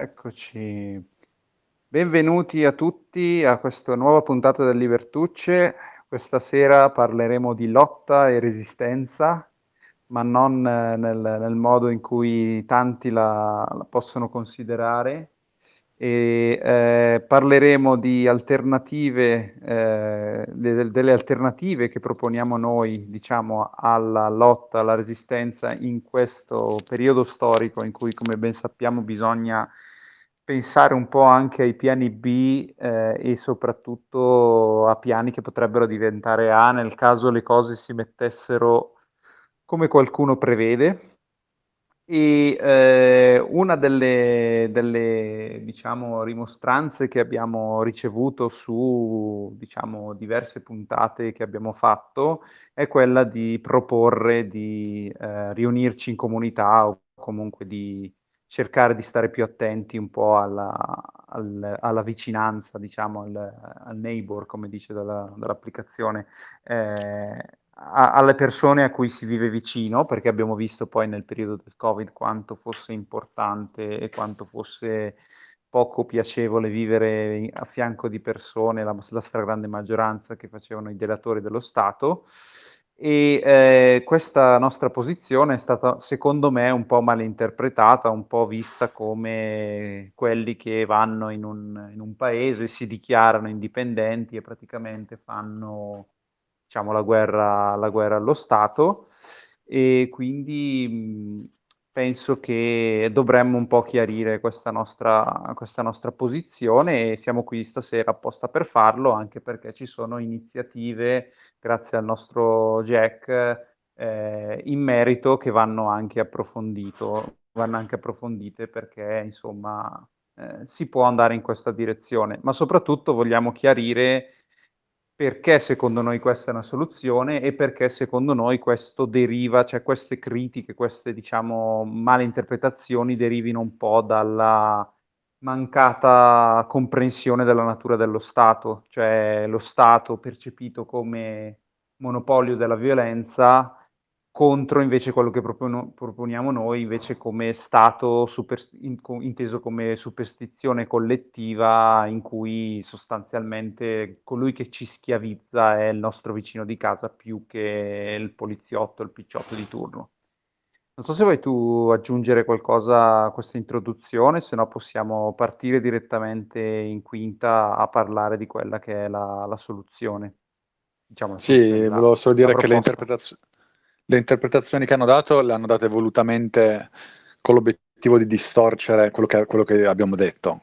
Eccoci. Benvenuti a tutti a questa nuova puntata del Libertucce. Questa sera parleremo di lotta e resistenza, ma non eh, nel, nel modo in cui tanti la, la possono considerare. E, eh, parleremo di alternative, eh, de, delle alternative che proponiamo noi, diciamo, alla lotta, alla resistenza in questo periodo storico in cui, come ben sappiamo, bisogna pensare un po' anche ai piani B eh, e soprattutto a piani che potrebbero diventare A nel caso le cose si mettessero come qualcuno prevede. E eh, una delle, delle diciamo, rimostranze che abbiamo ricevuto su diciamo, diverse puntate che abbiamo fatto è quella di proporre di eh, riunirci in comunità o comunque di cercare di stare più attenti un po' alla, al, alla vicinanza, diciamo, al, al, neighbor, come dice dalla, dall'applicazione, eh, a, alle persone a cui si vive vicino, perché abbiamo visto poi nel periodo del Covid quanto fosse importante e quanto fosse poco piacevole vivere a fianco di persone, la, la stragrande maggioranza che facevano i delatori dello Stato e eh, questa nostra posizione è stata, secondo me, un po' malinterpretata, un po' vista come quelli che vanno in un, in un paese, si dichiarano indipendenti e praticamente fanno diciamo, la, guerra, la guerra allo Stato. E quindi penso che dovremmo un po' chiarire questa nostra, questa nostra posizione e siamo qui stasera apposta per farlo, anche perché ci sono iniziative, grazie al nostro Jack, eh, in merito che vanno anche, vanno anche approfondite perché insomma eh, si può andare in questa direzione, ma soprattutto vogliamo chiarire perché secondo noi questa è una soluzione e perché secondo noi questo deriva, cioè queste critiche, queste diciamo male interpretazioni derivino un po' dalla mancata comprensione della natura dello Stato, cioè lo Stato percepito come monopolio della violenza contro invece quello che propon- proponiamo noi invece come stato super- in- inteso come superstizione collettiva in cui sostanzialmente colui che ci schiavizza è il nostro vicino di casa più che il poliziotto, il picciotto di turno. Non so se vuoi tu aggiungere qualcosa a questa introduzione, se no possiamo partire direttamente in quinta a parlare di quella che è la, la soluzione. Diciamo, sì, volevo solo dire che le interpretazioni le interpretazioni che hanno dato le hanno date volutamente con l'obiettivo di distorcere quello che, quello che abbiamo detto.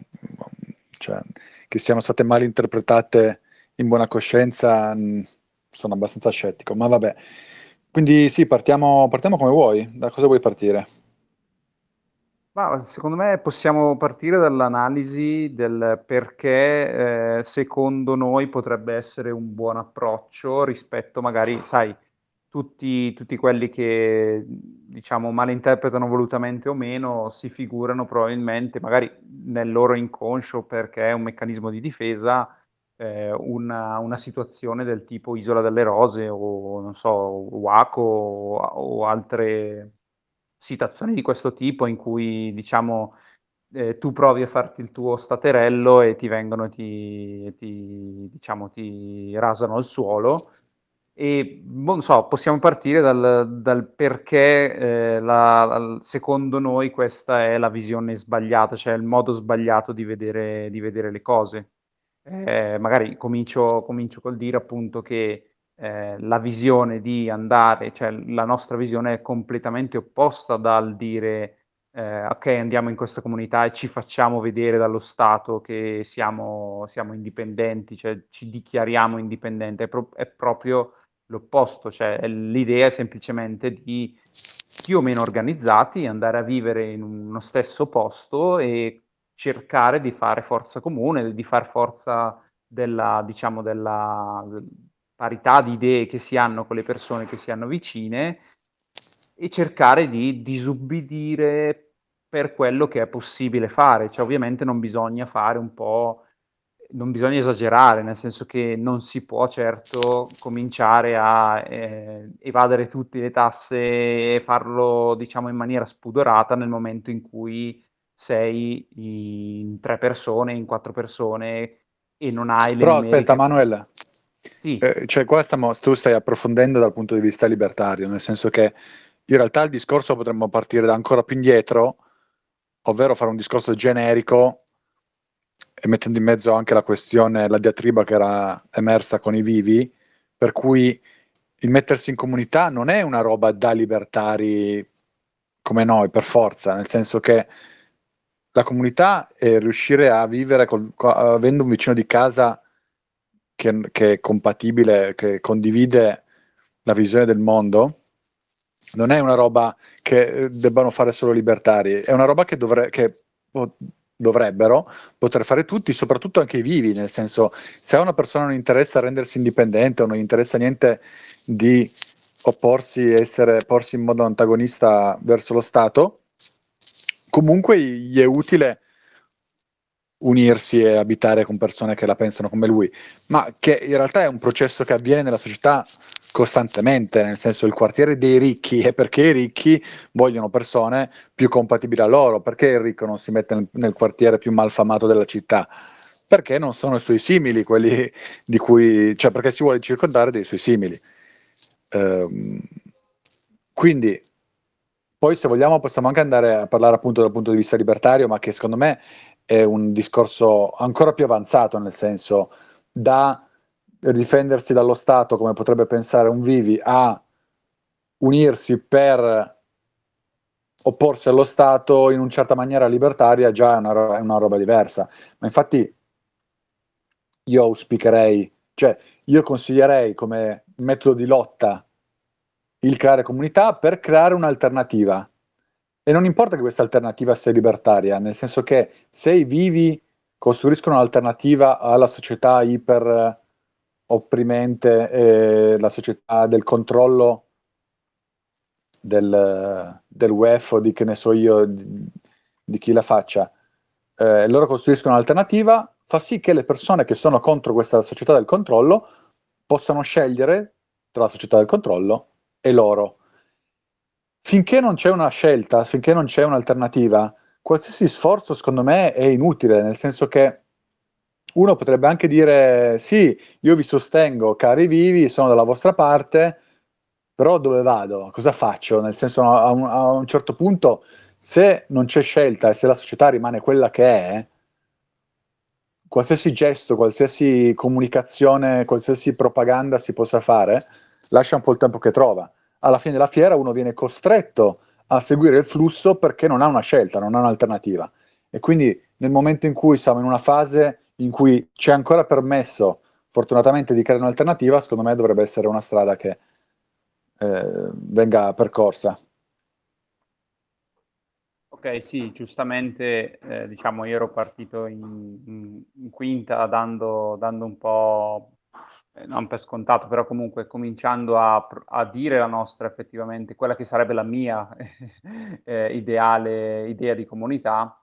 Cioè, che siano state mal interpretate in buona coscienza, mm, sono abbastanza scettico, ma vabbè. Quindi sì, partiamo, partiamo come vuoi. Da cosa vuoi partire? Ma secondo me possiamo partire dall'analisi del perché eh, secondo noi potrebbe essere un buon approccio rispetto magari, sai, tutti, tutti quelli che diciamo malinterpretano volutamente o meno si figurano probabilmente, magari nel loro inconscio perché è un meccanismo di difesa, eh, una, una, situazione del tipo Isola delle Rose o non so, Waco o, o altre situazioni di questo tipo in cui diciamo eh, tu provi a farti il tuo staterello e ti vengono e ti, ti, diciamo, ti rasano al suolo e non so, possiamo partire dal, dal perché eh, la, secondo noi questa è la visione sbagliata, cioè il modo sbagliato di vedere, di vedere le cose. Eh, magari comincio, comincio, col dire appunto che eh, la visione di andare, cioè la nostra visione è completamente opposta dal dire eh, ok andiamo in questa comunità e ci facciamo vedere dallo Stato che siamo, siamo indipendenti, cioè ci dichiariamo indipendenti, è, pro- è proprio l'opposto, cioè l'idea è semplicemente di più o meno organizzati andare a vivere in uno stesso posto e cercare di fare forza comune, di far forza della, diciamo, della parità di idee che si hanno con le persone che si hanno vicine e cercare di disubbidire per quello che è possibile fare. Cioè, ovviamente non bisogna fare un po' non bisogna esagerare, nel senso che non si può certo cominciare a eh, evadere tutte le tasse e farlo, diciamo, in maniera spudorata nel momento in cui sei in tre persone, in quattro persone e non hai Però aspetta, Manuel, sì. eh, cioè qua stiamo, tu stai approfondendo dal punto di vista libertario, nel senso che in realtà il discorso potremmo partire da ancora più indietro, ovvero fare un discorso generico e mettendo in mezzo anche la questione, la diatriba che era emersa con i vivi, per cui il mettersi in comunità non è una roba da libertari come noi, per forza, nel senso che la comunità è riuscire a vivere col, avendo un vicino di casa che, che, è compatibile, che condivide la visione del mondo, non è una roba che debbano fare solo libertari, è una roba che, dovre, che dovrebbero poter fare tutti, soprattutto anche i vivi, nel senso se a una persona non interessa rendersi indipendente o non interessa niente di opporsi, essere, porsi in modo antagonista verso lo Stato, comunque gli è utile unirsi e abitare con persone che la pensano come lui, ma che in realtà è un processo che avviene nella società costantemente, nel senso il quartiere dei ricchi è perché i ricchi vogliono persone più compatibili a loro, perché il ricco non si mette nel, nel quartiere più malfamato della città, perché non sono i suoi simili quelli di cui, cioè perché si vuole circondare dei suoi simili. Ehm, quindi poi se vogliamo possiamo anche andare a parlare appunto dal punto di vista libertario, ma che secondo me è un discorso ancora più avanzato, nel senso da difendersi dallo Stato, come potrebbe pensare un Vivi, a unirsi per opporsi allo Stato in una certa maniera libertaria già è una, è una roba diversa. Ma infatti io auspicherei, cioè io consiglierei come metodo di lotta il creare comunità per creare un'alternativa. E non importa che questa alternativa sia libertaria, nel senso che se i vivi costruiscono un'alternativa alla società iper opprimente e la società del controllo del, del WEF o di che ne so io, di, di chi la faccia, eh, loro costruiscono un'alternativa, fa sì che le persone che sono contro questa società del controllo possano scegliere tra la società del controllo e loro. Finché non c'è una scelta, finché non c'è un'alternativa, qualsiasi sforzo secondo me è inutile, nel senso che uno potrebbe anche dire sì, io vi sostengo, cari vivi, sono dalla vostra parte, però dove vado? Cosa faccio? Nel senso, a un, a un certo punto, se non c'è scelta e se la società rimane quella che è, qualsiasi gesto, qualsiasi comunicazione, qualsiasi propaganda si possa fare, lascia un po' il tempo che trova. Alla fine della fiera uno viene costretto a seguire il flusso perché non ha una scelta, non ha un'alternativa. E quindi nel momento in cui siamo in una fase in cui c'è ancora permesso, fortunatamente, di creare un'alternativa, secondo me dovrebbe essere una strada che eh, venga percorsa. Ok, sì, giustamente, eh, diciamo, io ero partito in, in, in quinta dando, dando, un po', non per scontato, però comunque cominciando a, a, dire la nostra effettivamente, quella che sarebbe la mia eh, ideale idea di comunità,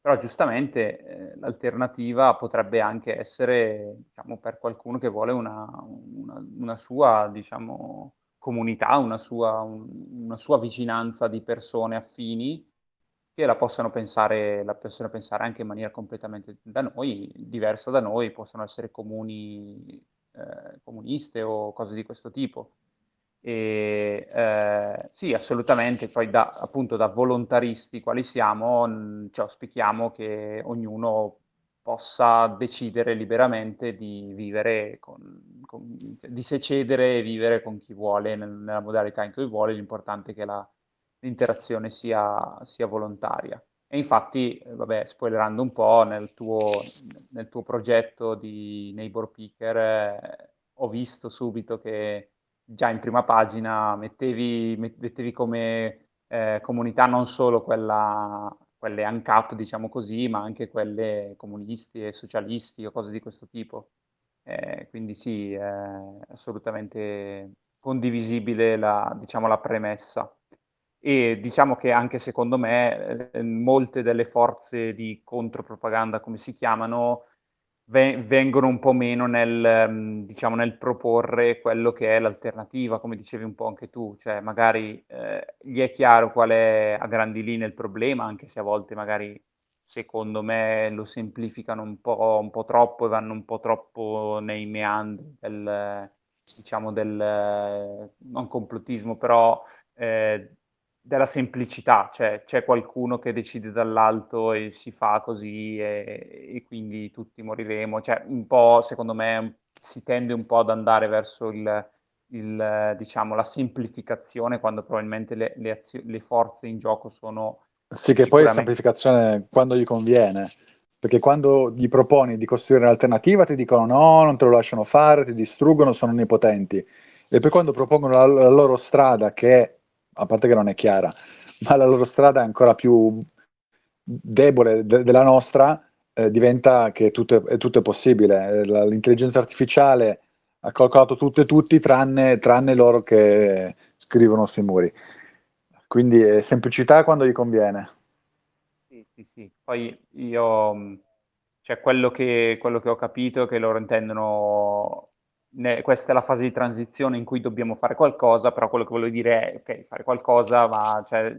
però giustamente eh, l'alternativa potrebbe anche essere, diciamo, per qualcuno che vuole una, una, una sua, diciamo, comunità, una sua, un, una sua, vicinanza di persone affini che la possono, pensare, la possono pensare anche in maniera completamente da noi, diversa da noi, possono essere comuni, eh, comuniste o cose di questo tipo. E, eh, sì, assolutamente, poi da, appunto da volontaristi quali siamo, cioè, auspichiamo che ognuno possa decidere liberamente di vivere, con, con, di secedere e vivere con chi vuole, nel, nella modalità in cui vuole, l'importante è che la, l'interazione sia, sia, volontaria. E infatti, vabbè, spoilerando un po', nel tuo, nel tuo progetto di Neighbor Picker eh, ho visto subito che già in prima pagina mettevi, mettevi come eh, comunità non solo quella, quelle ANCAP, diciamo così, ma anche quelle comunisti e socialisti o cose di questo tipo. Eh, quindi sì, è assolutamente condivisibile la, diciamo, la premessa. E diciamo che anche secondo me eh, molte delle forze di contropropaganda, come si chiamano, vengono un po' meno nel, mm, diciamo, nel proporre quello che è l'alternativa, come dicevi un po' anche tu, cioè magari eh, gli è chiaro qual è a grandi linee il problema, anche se a volte magari secondo me lo semplificano un po', un po', troppo e vanno un po' troppo nei meandri del, diciamo del, non complottismo, però eh, della semplicità, cioè c'è qualcuno che decide dall'alto e si fa così e, e, quindi tutti moriremo, cioè un po' secondo me si tende un po' ad andare verso il, il diciamo, la semplificazione quando probabilmente le, le, azio- le forze in gioco sono... Sì, che poi è semplificazione quando gli conviene, perché quando gli proponi di costruire un'alternativa ti dicono no, non te lo lasciano fare, ti distruggono, sono onnipotenti. E poi quando propongono la, la loro strada che è a parte che non è chiara, ma la loro strada è ancora più debole de- della nostra, eh, diventa che tutto è, tutto è possibile. Eh, l'intelligenza artificiale ha calcolato tutto e tutti, tranne, tranne loro che scrivono sui muri. Quindi è semplicità quando gli conviene. Sì, sì, sì. Poi io, cioè quello che, quello che ho capito è che loro intendono ne, questa è la fase di transizione in cui dobbiamo fare qualcosa, però quello che voglio dire è, ok, fare qualcosa, ma cioè,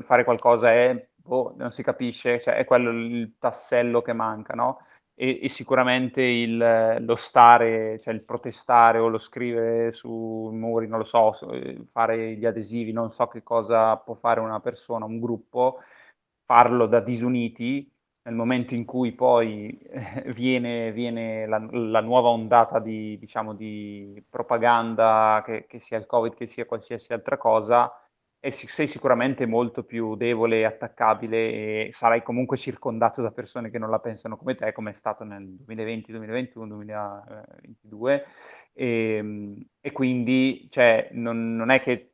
fare qualcosa è, boh, non si capisce, cioè, è quello il tassello che manca, no? E, e sicuramente il, lo stare, cioè il protestare o lo scrivere su muri, non lo so, fare gli adesivi, non so che cosa può fare una persona, un gruppo, farlo da disuniti nel momento in cui poi eh, viene, viene la, la, nuova ondata di, diciamo, di propaganda, che, che, sia il Covid, che sia qualsiasi altra cosa, e sei sicuramente molto più debole e attaccabile e sarai comunque circondato da persone che non la pensano come te, come è stato nel 2020, 2021, 2022. E, e quindi cioè, non, non è che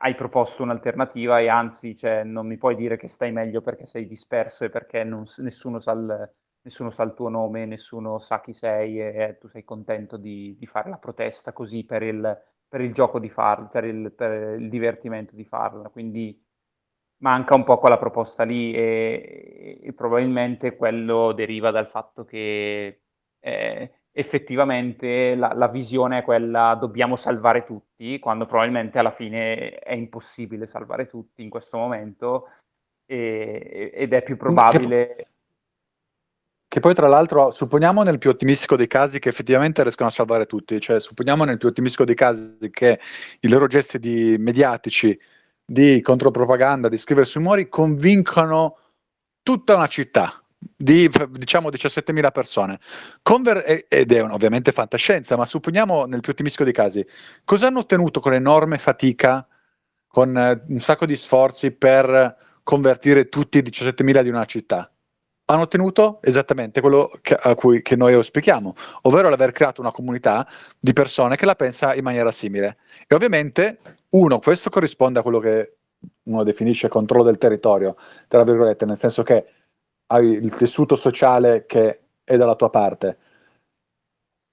hai proposto un'alternativa e anzi cioè, non mi puoi dire che stai meglio perché sei disperso e perché non, nessuno, sa il, nessuno, sa il, tuo nome, nessuno sa chi sei e, e tu sei contento di, di, fare la protesta così per il, per il gioco di farla, per per il, divertimento di farla. Quindi manca un po' quella proposta lì e, e probabilmente quello deriva dal fatto che... Eh, effettivamente la, la, visione è quella dobbiamo salvare tutti, quando probabilmente alla fine è impossibile salvare tutti in questo momento e, ed è più probabile... Che, che, poi tra l'altro supponiamo nel più ottimistico dei casi che effettivamente riescono a salvare tutti, cioè supponiamo nel più ottimistico dei casi che i loro gesti di mediatici di contropropaganda, di scrivere sui muri, convincano tutta una città, di diciamo 17.000 persone. Conver- ed è ovviamente fantascienza, ma supponiamo nel più ottimistico dei casi, cosa hanno ottenuto con enorme fatica, con eh, un sacco di sforzi per convertire tutti i 17.000 di una città? Hanno ottenuto esattamente quello che, a cui che noi auspichiamo, ovvero l'aver creato una comunità di persone che la pensa in maniera simile. E ovviamente, uno, questo corrisponde a quello che uno definisce controllo del territorio, tra virgolette, nel senso che hai il tessuto sociale che è dalla tua parte.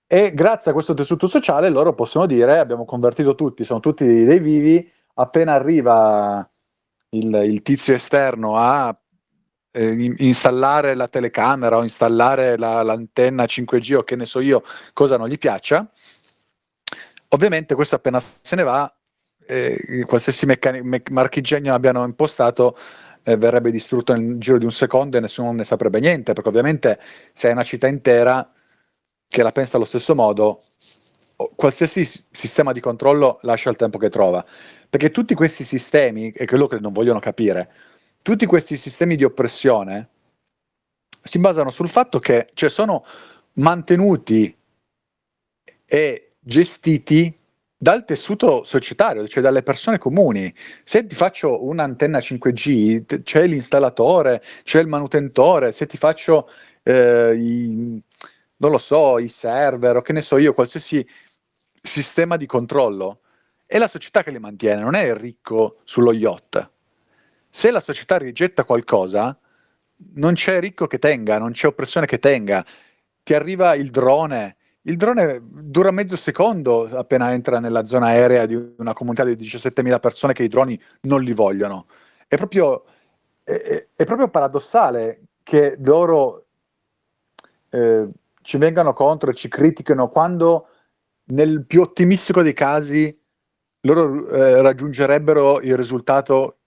E grazie a questo tessuto sociale loro possono dire abbiamo convertito tutti, sono tutti dei vivi, appena arriva il, il tizio esterno a eh, installare la telecamera o installare la, l'antenna 5G o che ne so io, cosa non gli piaccia, ovviamente questo appena se ne va, eh, qualsiasi meccani- me- marchingegno abbiano impostato, eh, verrebbe distrutto nel giro di un secondo e nessuno ne saprebbe niente, perché ovviamente se hai una città intera che la pensa allo stesso modo, qualsiasi sistema di controllo lascia il tempo che trova. Perché tutti questi sistemi, e quello che non vogliono capire, tutti questi sistemi di oppressione si basano sul fatto che cioè, sono mantenuti e gestiti dal tessuto societario, cioè dalle persone comuni. Se ti faccio un'antenna 5G, c'è l'installatore, c'è il manutentore, se ti faccio eh, i, non lo so, i server o che ne so io, qualsiasi sistema di controllo, è la società che li mantiene, non è il ricco sullo yacht. Se la società rigetta qualcosa, non c'è ricco che tenga, non c'è oppressione che tenga. Ti arriva il drone, il drone dura mezzo secondo appena entra nella zona aerea di una comunità di 17.000 persone che i droni non li vogliono. È proprio, è, è proprio paradossale che loro eh, ci vengano contro e ci critichino quando nel più ottimistico dei casi loro eh, raggiungerebbero il risultato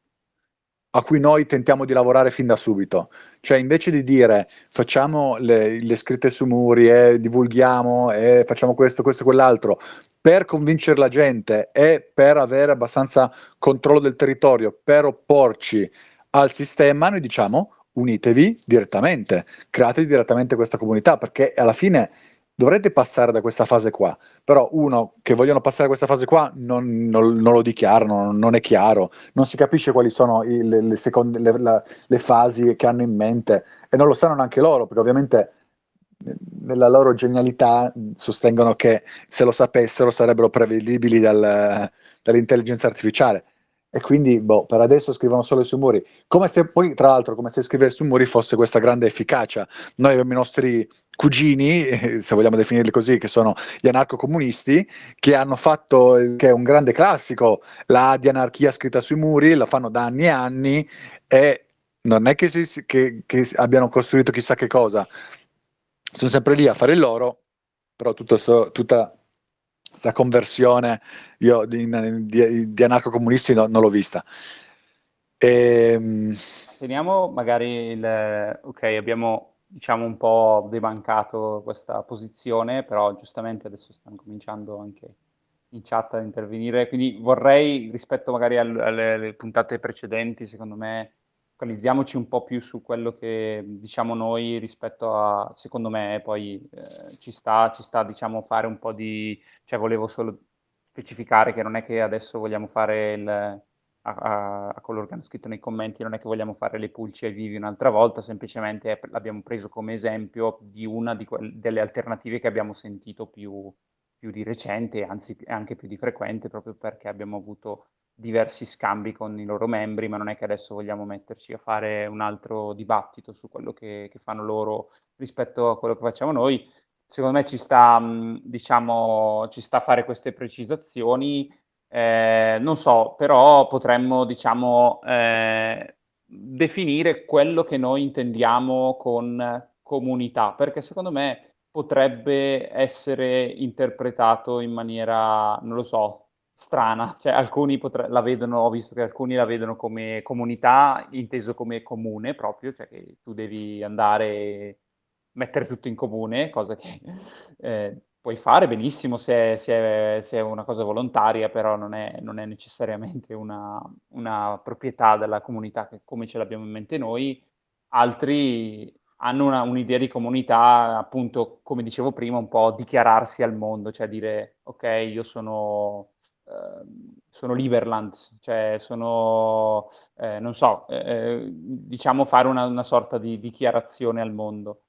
a cui noi tentiamo di lavorare fin da subito. Cioè, invece di dire facciamo le, le scritte su muri e divulghiamo e facciamo questo, questo e quell'altro per convincere la gente e per avere abbastanza controllo del territorio, per opporci al sistema, noi diciamo unitevi direttamente, create direttamente questa comunità, perché alla fine dovrete passare da questa fase qua, però uno che vogliono passare da questa fase qua non, non, non lo dichiarano, non è chiaro, non si capisce quali sono i, le, le, seconde, le, la, le, fasi che hanno in mente e non lo sanno neanche loro, perché ovviamente nella loro genialità sostengono che se lo sapessero sarebbero prevedibili dal, dall'intelligenza artificiale e quindi boh, per adesso scrivono solo sui muri, come se poi tra l'altro come se scrivere sui muri fosse questa grande efficacia. Noi abbiamo i nostri cugini, se vogliamo definirli così, che sono gli anarco-comunisti, che hanno fatto, che è un grande classico, la di anarchia scritta sui muri, la fanno da anni e anni e non è che, si, che, che abbiano costruito chissà che cosa, sono sempre lì a fare il loro, però tutto so, tutta questa conversione io di, di, di anarco-comunisti no, non l'ho vista. E, ehm, Teniamo magari il... Ok, abbiamo diciamo un po' debancato questa posizione, però giustamente adesso stanno cominciando anche in chat a intervenire, quindi vorrei rispetto magari alle, alle puntate precedenti, secondo me focalizziamoci un po' più su quello che diciamo noi rispetto a, secondo me, poi eh, ci sta, ci sta diciamo fare un po' di, cioè volevo solo specificare che non è che adesso vogliamo fare il, a, a, a, coloro che hanno scritto nei commenti, non è che vogliamo fare le pulci ai vivi un'altra volta, semplicemente l'abbiamo preso come esempio di una di que- delle alternative che abbiamo sentito più, più di recente, anzi anche più di frequente, proprio perché abbiamo avuto diversi scambi con i loro membri, ma non è che adesso vogliamo metterci a fare un altro dibattito su quello che, che fanno loro rispetto a quello che facciamo noi. Secondo me ci sta, diciamo, ci sta a fare queste precisazioni. Eh, non so, però potremmo, diciamo, eh, definire quello che noi intendiamo con comunità, perché secondo me potrebbe essere interpretato in maniera, non lo so, strana, cioè alcuni potre- la vedono, ho visto che alcuni la vedono come comunità, inteso come comune proprio, cioè che tu devi andare e mettere tutto in comune, cosa che eh, puoi fare benissimo se, se, è, se, è, una cosa volontaria, però non è, non è necessariamente una, una, proprietà della comunità che, come ce l'abbiamo in mente noi. Altri hanno una, un'idea di comunità, appunto, come dicevo prima, un po' dichiararsi al mondo, cioè dire ok, io sono Ehm, sono Liberland, cioè sono, eh, non so, eh, eh, diciamo fare una, una, sorta di dichiarazione al mondo.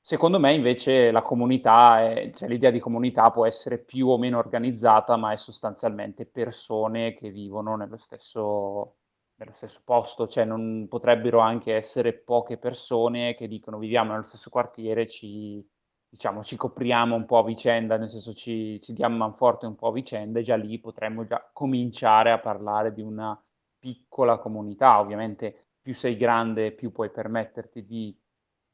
Secondo me invece la comunità, è, cioè l'idea di comunità può essere più o meno organizzata, ma è sostanzialmente persone che vivono nello stesso, nello stesso posto, cioè non potrebbero anche essere poche persone che dicono viviamo nello stesso quartiere, ci diciamo, ci copriamo un po' a vicenda, nel senso ci, ci diamo manforte un po' a vicenda e già lì potremmo già cominciare a parlare di una piccola comunità. Ovviamente più sei grande, più puoi permetterti di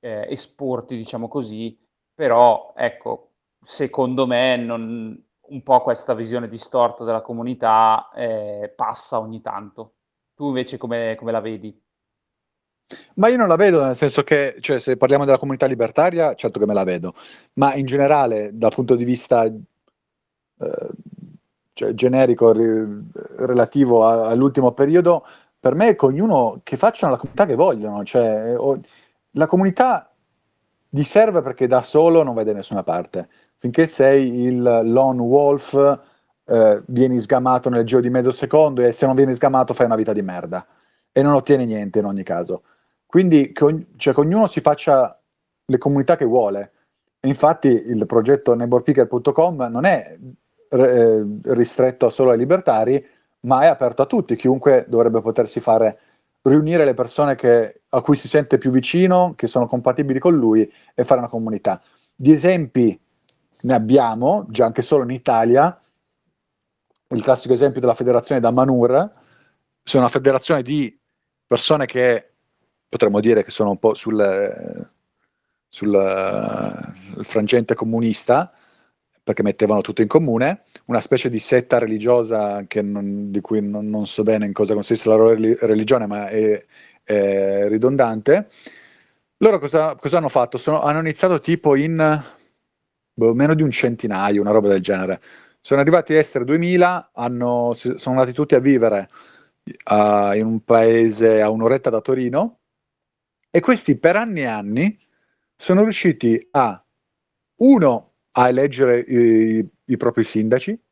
eh, esporti, diciamo così, però ecco, secondo me non, un po' questa visione distorta della comunità eh, passa ogni tanto. Tu invece come, come la vedi? Ma io non la vedo, nel senso che, cioè, se parliamo della comunità libertaria, certo che me la vedo, ma in generale, dal punto di vista eh, cioè, generico ri- relativo a- all'ultimo periodo, per me è che ognuno che facciano la comunità che vogliono, cioè, o- la comunità gli serve perché da solo non vai da nessuna parte. Finché sei il lone wolf, eh, vieni sgamato nel giro di mezzo secondo e se non vieni sgamato fai una vita di merda e non ottieni niente in ogni caso. Quindi che, cioè, che ognuno si faccia le comunità che vuole. Infatti il progetto neighborpicker.com non è eh, ristretto solo ai libertari, ma è aperto a tutti. Chiunque dovrebbe potersi fare riunire le persone che, a cui si sente più vicino, che sono compatibili con lui e fare una comunità. Di esempi ne abbiamo, già anche solo in Italia. Il classico esempio della federazione da Manur, c'è una federazione di persone che potremmo dire che sono un po' sul, sul frangente comunista, perché mettevano tutto in comune, una specie di setta religiosa non, di cui non, non, so bene in cosa consiste la loro religione, ma è, è ridondante. Loro cosa, cosa hanno fatto? Sono, hanno iniziato tipo in boh, meno di un centinaio, una roba del genere. Sono arrivati a essere 2000, hanno, sono andati tutti a vivere uh, in un paese a un'oretta da Torino e questi per anni e anni sono riusciti a, uno, a eleggere i, i propri sindaci,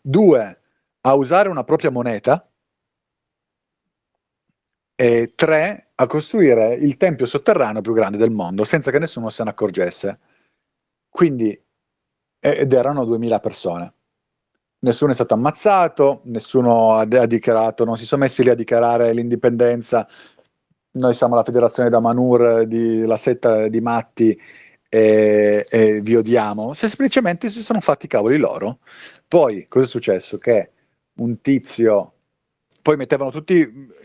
due, a usare una propria moneta, e tre, a costruire il tempio sotterraneo più grande del mondo senza che nessuno se ne accorgesse. Quindi, ed erano 2000 persone. Nessuno è stato ammazzato, nessuno ha, dichiarato, non si sono messi lì a dichiarare l'indipendenza. Noi siamo la federazione da Manur, di, la setta di matti e, e vi odiamo, semplicemente si sono fatti i cavoli loro. Poi cosa è successo? Che un tizio, poi mettevano tutti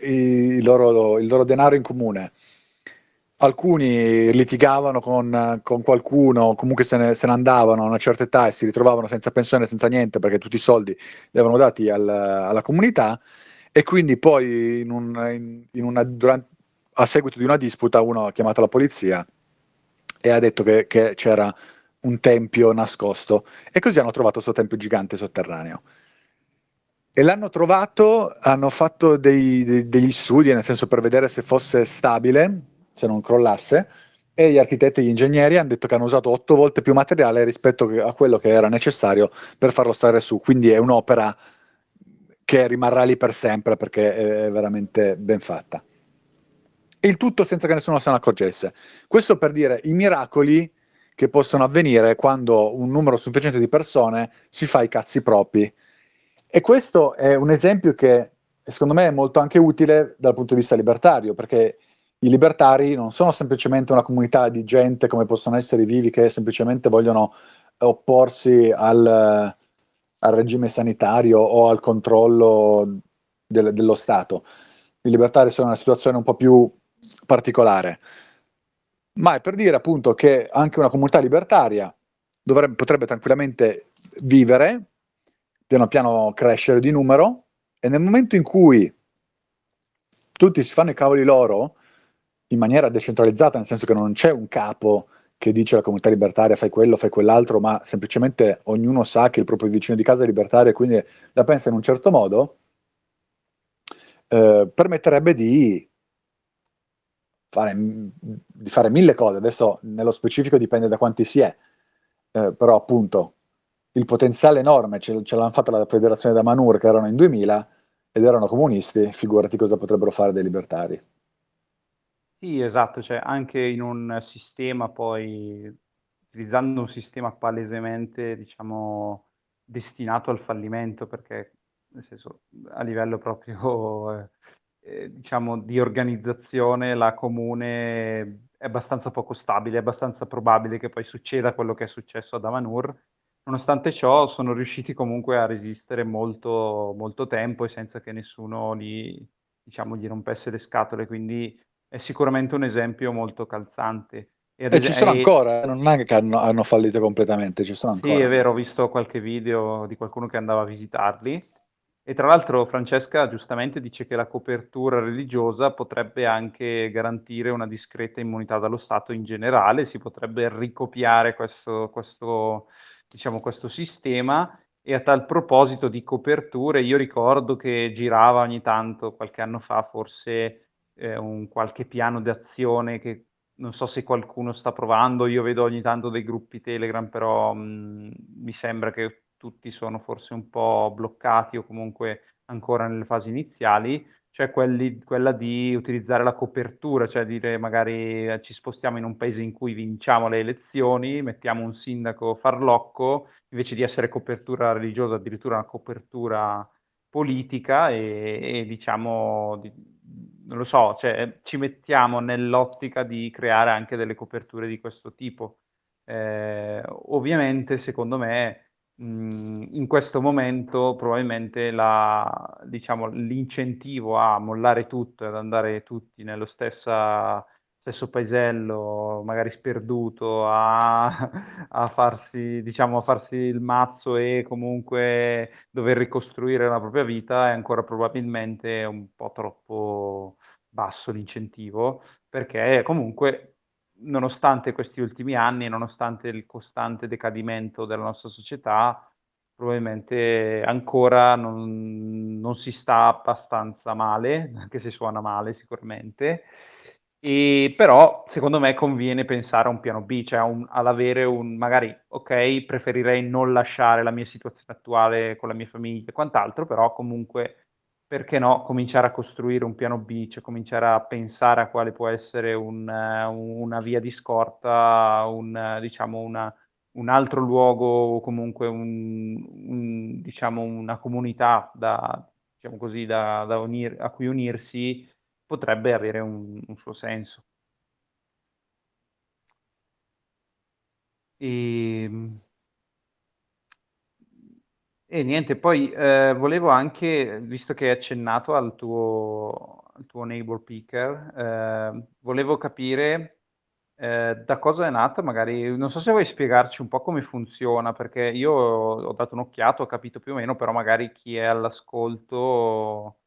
i loro, il loro denaro in comune, alcuni litigavano con, con qualcuno, comunque se ne, se ne, andavano a una certa età e si ritrovavano senza pensione, senza niente, perché tutti i soldi li avevano dati al, alla comunità, e quindi poi in un, in, in una, durante, a seguito di una disputa uno ha chiamato la polizia e ha detto che, che c'era un tempio nascosto e così hanno trovato questo tempio gigante sotterraneo. E l'hanno trovato, hanno fatto dei, dei, degli studi, nel senso per vedere se fosse stabile, se non crollasse, e gli architetti e gli ingegneri hanno detto che hanno usato otto volte più materiale rispetto a quello che era necessario per farlo stare su. Quindi è un'opera che rimarrà lì per sempre perché è veramente ben fatta e il tutto senza che nessuno se ne accorgesse. Questo per dire i miracoli che possono avvenire quando un numero sufficiente di persone si fa i cazzi propri. E questo è un esempio che secondo me è molto anche utile dal punto di vista libertario, perché i libertari non sono semplicemente una comunità di gente come possono essere i vivi che semplicemente vogliono opporsi al, al regime sanitario o al controllo del, dello Stato. I libertari sono in una situazione un po' più particolare, ma è per dire appunto che anche una comunità libertaria dovrebbe, potrebbe tranquillamente vivere, piano piano crescere di numero, e nel momento in cui tutti si fanno i cavoli loro, in maniera decentralizzata, nel senso che non c'è un capo che dice alla comunità libertaria fai quello, fai quell'altro, ma semplicemente ognuno sa che il proprio vicino di casa è libertario e quindi la pensa in un certo modo, eh, permetterebbe di fare, di fare mille cose, adesso nello specifico dipende da quanti si è, eh, però appunto il potenziale enorme ce, ce l'hanno fatta la federazione da Manur che erano in 2000 ed erano comunisti, figurati cosa potrebbero fare dei libertari. Sì, esatto, cioè anche in un sistema poi, utilizzando un sistema palesemente, diciamo, destinato al fallimento, perché nel senso, a livello proprio eh, eh, diciamo, di organizzazione la comune è abbastanza poco stabile, è abbastanza probabile che poi succeda quello che è successo ad Amanur. Nonostante ciò, sono riusciti comunque a resistere molto, molto tempo e senza che nessuno li, diciamo, gli rompesse le scatole, quindi è sicuramente un esempio molto calzante. E, e ci sono ancora, eh, non è che hanno, hanno, fallito completamente, ci sono ancora. Sì, è vero, ho visto qualche video di qualcuno che andava a visitarli e tra l'altro Francesca giustamente dice che la copertura religiosa potrebbe anche garantire una discreta immunità dallo Stato in generale, si potrebbe ricopiare questo, questo, diciamo, questo sistema e a tal proposito di coperture, io ricordo che girava ogni tanto, qualche anno fa, forse eh, un qualche piano d'azione che non so se qualcuno sta provando, io vedo ogni tanto dei gruppi Telegram, però mh, mi sembra che tutti sono forse un po' bloccati o comunque ancora nelle fasi iniziali, cioè quelli, quella di utilizzare la copertura, cioè dire magari eh, ci spostiamo in un paese in cui vinciamo le elezioni, mettiamo un sindaco farlocco, invece di essere copertura religiosa, addirittura una copertura politica e, e diciamo, di, non lo so, cioè ci mettiamo nell'ottica di creare anche delle coperture di questo tipo. Eh, ovviamente, secondo me, Mhmm, in questo momento probabilmente la diciamo, l'incentivo a mollare tutto, ad andare tutti nello stessa stesso paesello, magari sperduto, a, a, farsi, diciamo, a farsi il mazzo e comunque dover ricostruire la propria vita, è ancora probabilmente un po' troppo basso l'incentivo, perché comunque, nonostante questi ultimi anni, nonostante il costante decadimento della nostra società, probabilmente ancora non, non si sta abbastanza male, anche se suona male sicuramente. E però secondo me conviene pensare a un piano B, cioè un, all'avere un magari, ok, preferirei non lasciare la mia situazione attuale con la mia famiglia e quant'altro, però comunque perché no, cominciare a costruire un piano B, cioè cominciare a pensare a quale può essere un, una via di scorta, un, diciamo una, un altro luogo o comunque un, un, diciamo una comunità da, diciamo così, da, da unir, a cui unirsi potrebbe avere un, un suo senso. E, ehm, e niente, poi eh, volevo anche, visto che hai accennato al tuo, al tuo neighbor picker, eh, volevo capire eh, da cosa è nata, magari, non so se vuoi spiegarci un po' come funziona, perché io ho dato un'occhiata, ho capito più o meno, però magari chi è all'ascolto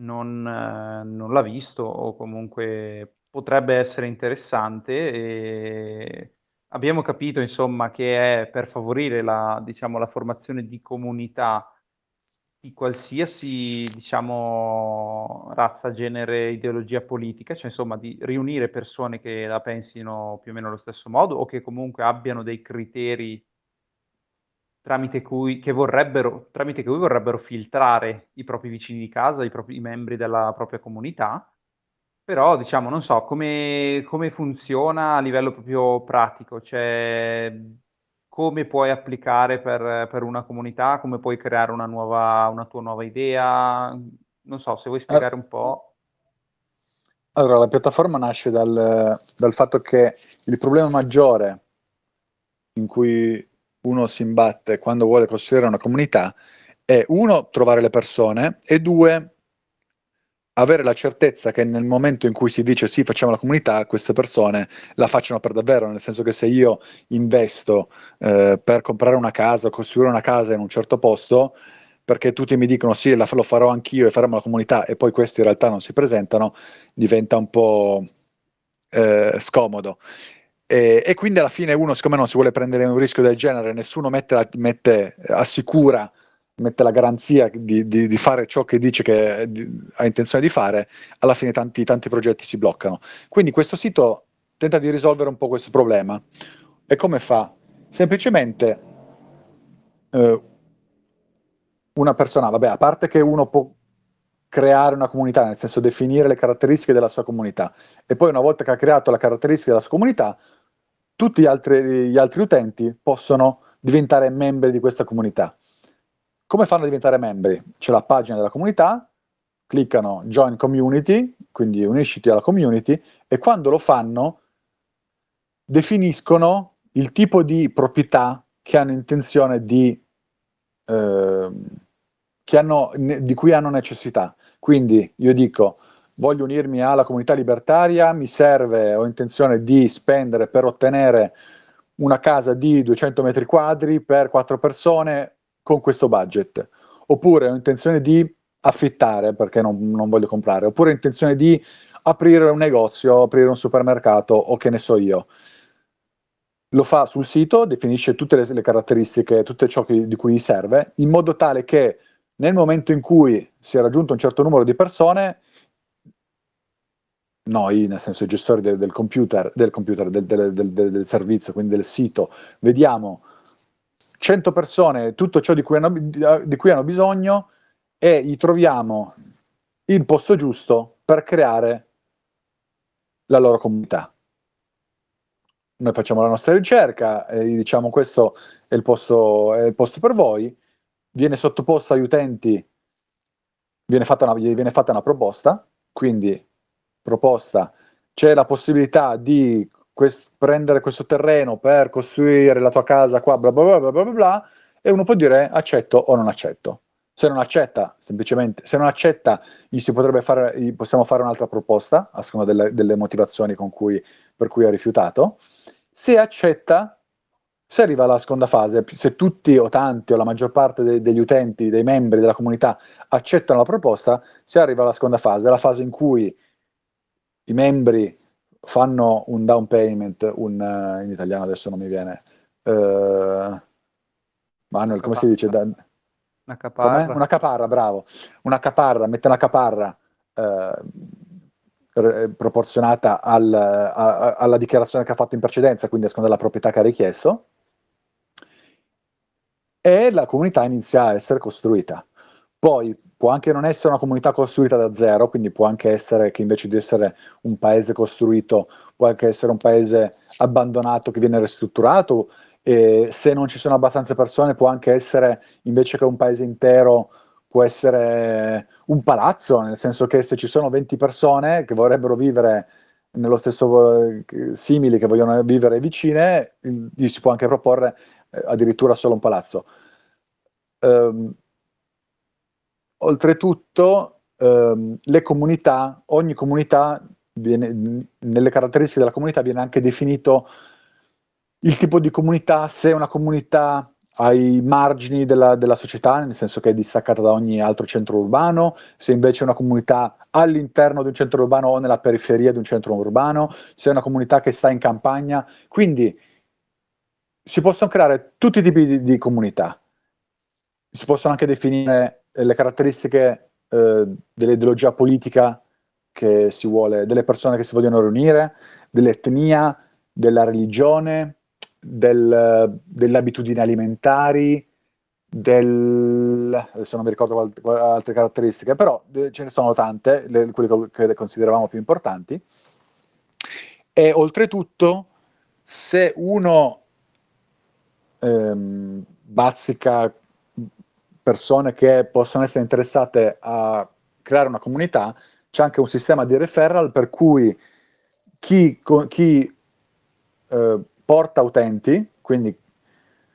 non, eh, non l'ha visto o comunque potrebbe essere interessante e abbiamo capito insomma che è per favorire la, diciamo, la formazione di comunità di qualsiasi diciamo, razza, genere, ideologia politica, cioè insomma di riunire persone che la pensino più o meno allo stesso modo o che comunque abbiano dei criteri tramite cui, che vorrebbero, tramite cui vorrebbero filtrare i propri vicini di casa, i propri i membri della propria comunità. Però, diciamo, non so, come, come funziona a livello proprio pratico, cioè come puoi applicare per, per una comunità, come puoi creare una, nuova, una tua nuova idea, non so, se vuoi spiegare un po'. Allora, la piattaforma nasce dal, dal fatto che il problema maggiore in cui uno si imbatte quando vuole costruire una comunità è uno, trovare le persone e due, avere la certezza che nel momento in cui si dice sì, facciamo la comunità, queste persone la facciano per davvero, nel senso che se io investo eh, per comprare una casa, costruire una casa in un certo posto, perché tutti mi dicono sì, la, lo farò anch'io e faremo la comunità e poi questi in realtà non si presentano, diventa un po' eh, scomodo. E, e, quindi alla fine uno, siccome non si vuole prendere un rischio del genere, nessuno mette, mette assicura, mette la garanzia di, di, di, fare ciò che dice che di, ha intenzione di fare, alla fine tanti, tanti progetti si bloccano. Quindi questo sito tenta di risolvere un po' questo problema. E come fa? Semplicemente eh, una persona, vabbè, a parte che uno può creare una comunità, nel senso definire le caratteristiche della sua comunità, e poi una volta che ha creato la caratteristica della sua comunità, tutti gli altri, gli altri utenti possono diventare membri di questa comunità. Come fanno a diventare membri? C'è la pagina della comunità, cliccano Join Community, quindi unisciti alla community, e quando lo fanno definiscono il tipo di proprietà che hanno intenzione di, eh, hanno, di cui hanno necessità. Quindi io dico voglio unirmi alla comunità libertaria, mi serve, ho intenzione di spendere per ottenere una casa di 200 metri quadri per quattro persone con questo budget. Oppure ho intenzione di affittare perché non, non voglio comprare. Oppure ho intenzione di aprire un negozio, aprire un supermercato o che ne so io. Lo fa sul sito, definisce tutte le, le caratteristiche, tutto ciò che, di cui serve, in modo tale che nel momento in cui si è raggiunto un certo numero di persone, noi, nel senso i gestori del, del computer, del, computer del, del, servizio, quindi del sito, vediamo 100 persone, tutto ciò di cui, hanno, di cui hanno bisogno e gli troviamo il posto giusto per creare la loro comunità. Noi facciamo la nostra ricerca gli diciamo questo è il posto, è il posto per voi, viene sottoposto agli utenti, viene fatta una, viene fatta una proposta, quindi proposta c'è la possibilità di quest- prendere questo terreno per costruire la tua casa qua, bla bla bla bla bla bla, e uno può dire accetto o non accetto. Se non accetta, semplicemente, se non accetta, fare, possiamo fare un'altra proposta, a seconda delle, delle motivazioni cui, per cui ha rifiutato. Se accetta, se arriva alla seconda fase, se tutti o tanti o la maggior parte de- degli utenti, dei membri della comunità accettano la proposta, si arriva alla seconda fase, la fase in cui i membri fanno un down payment, un, uh, in italiano adesso non mi viene, uh, Manuel, come si dice? Da, una caparra. Com'è? Una caparra, bravo. Una caparra, mette una caparra eh, proporzionata al, a, alla dichiarazione che ha fatto in precedenza, quindi a seconda della proprietà che ha richiesto, e la comunità inizia a essere costruita. Poi può anche non essere una comunità costruita da zero, quindi può anche essere che invece di essere un paese costruito, può anche essere un paese abbandonato che viene ristrutturato, e se non ci sono abbastanza persone può anche essere, invece che un paese intero, può essere un palazzo, nel senso che se ci sono 20 persone che vorrebbero vivere nello stesso simili, che vogliono vivere vicine, gli si può anche proporre eh, addirittura solo un palazzo. Um, oltretutto, um, le comunità, ogni comunità, viene, nelle caratteristiche della comunità viene anche definito il tipo di comunità, se è una comunità ai margini della, della, società, nel senso che è distaccata da ogni altro centro urbano, se invece è una comunità all'interno di un centro urbano o nella periferia di un centro urbano, se è una comunità che sta in campagna. Quindi si possono creare tutti i tipi di, di comunità. Si possono anche definire le caratteristiche eh, dell'ideologia politica che si vuole, delle persone che si vogliono riunire, dell'etnia, della religione, del, delle abitudini alimentari, del, adesso non mi ricordo qual, qual, altre caratteristiche, però eh, ce ne sono tante, le, quelle che consideravamo più importanti. E oltretutto, se uno ehm, bazzica persone che possono essere interessate a creare una comunità, c'è anche un sistema di referral per cui chi, chi eh, porta utenti, quindi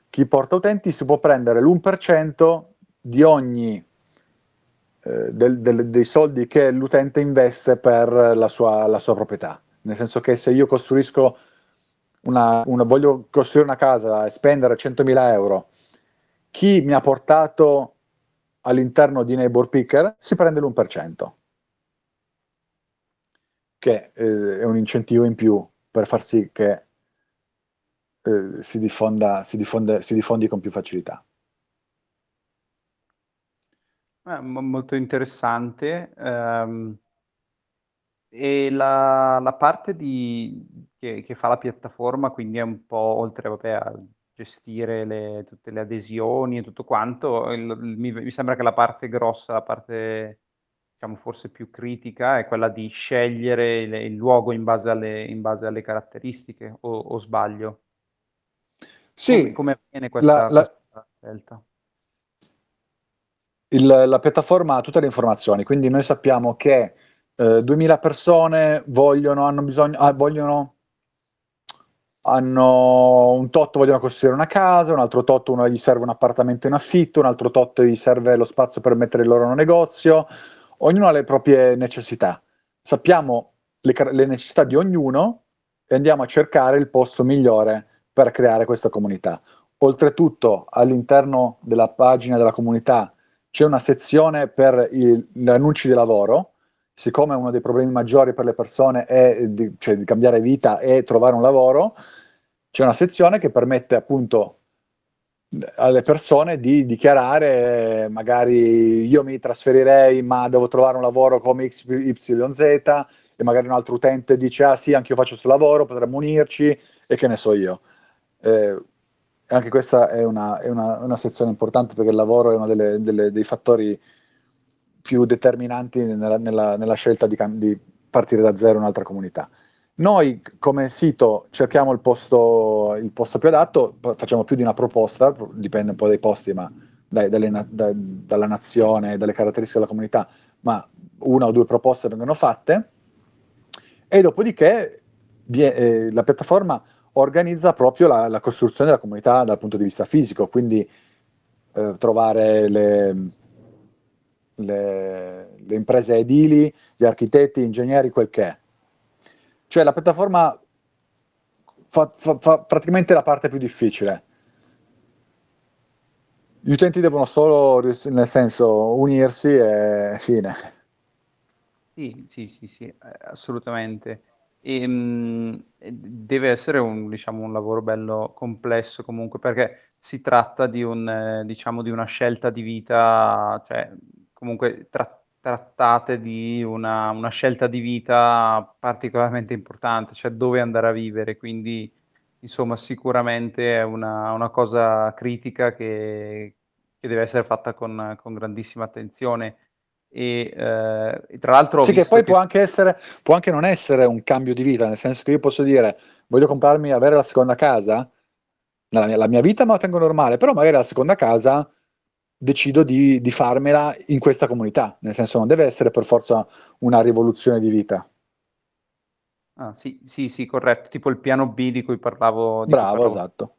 chi porta utenti si può prendere l'1% di ogni eh, del, del, dei soldi che l'utente investe per la sua, la sua, proprietà. Nel senso che se io costruisco una, una, voglio costruire una casa e spendere 100.000 euro, chi mi ha portato all'interno di Neighbor Picker si prende l'1%, che eh, è un incentivo in più per far sì che eh, si, diffonda, si, diffonde, si diffondi con più facilità. Eh, molto interessante. Um, e la, la parte di, che, che, fa la piattaforma, quindi è un po' oltre vabbè, a gestire le, tutte le adesioni e tutto quanto, il, il, mi, mi, sembra che la parte grossa, la parte diciamo forse più critica, è quella di scegliere il, il luogo in base alle, in base alle caratteristiche, o, o sbaglio? Sì, come, come avviene questa, la, questa scelta? Il, la piattaforma ha tutte le informazioni, quindi noi sappiamo che eh, 2000 persone vogliono, hanno bisogno, ah, vogliono, hanno un tot vogliono costruire una casa, un altro tot uno gli serve un appartamento in affitto, un altro tot gli serve lo spazio per mettere il loro negozio, ognuno ha le proprie necessità. Sappiamo le, le necessità di ognuno e andiamo a cercare il posto migliore per creare questa comunità. Oltretutto all'interno della pagina della comunità c'è una sezione per il, gli annunci di lavoro, siccome uno dei problemi maggiori per le persone è di, cioè, di cambiare vita e trovare un lavoro, c'è una sezione che permette appunto alle persone di dichiarare magari io mi trasferirei ma devo trovare un lavoro come XYZ e magari un altro utente dice ah sì anche io faccio questo lavoro, potremmo unirci e che ne so io. Eh, anche questa è, una, è una, una, sezione importante perché il lavoro è uno delle, delle, dei fattori più determinanti nella, nella, nella scelta di, di, partire da zero un'altra comunità. Noi come sito cerchiamo il posto, il posto, più adatto, facciamo più di una proposta, dipende un po' dai posti, ma dai, dalle, da, dalla nazione, dalle caratteristiche della comunità, ma una o due proposte vengono fatte e dopodiché vie, eh, la piattaforma organizza proprio la, la, costruzione della comunità dal punto di vista fisico, quindi eh, trovare le, le, le imprese edili, gli architetti, gli ingegneri, quel che è. Cioè la piattaforma fa, fa, fa praticamente la parte più difficile. Gli utenti devono solo, nel senso, unirsi e fine. Sì, sì, sì, sì, eh, assolutamente. E, mh, deve essere un, diciamo, un lavoro bello complesso comunque, perché si tratta di, un, eh, diciamo, di una scelta di vita, cioè comunque tra- trattate di una, una, scelta di vita particolarmente importante, cioè dove andare a vivere, quindi insomma sicuramente è una, una cosa critica che, che, deve essere fatta con, con grandissima attenzione. E, eh, e, tra l'altro sì, che poi che... Può, anche essere, può anche non essere un cambio di vita, nel senso che io posso dire voglio comprarmi, avere la seconda casa, la mia, la mia vita me la tengo normale, però magari la seconda casa decido di, di, farmela in questa comunità, nel senso non deve essere per forza una rivoluzione di vita. Ah, sì, sì, sì, corretto, tipo il piano B di cui parlavo. Di Bravo, cui parlavo. esatto.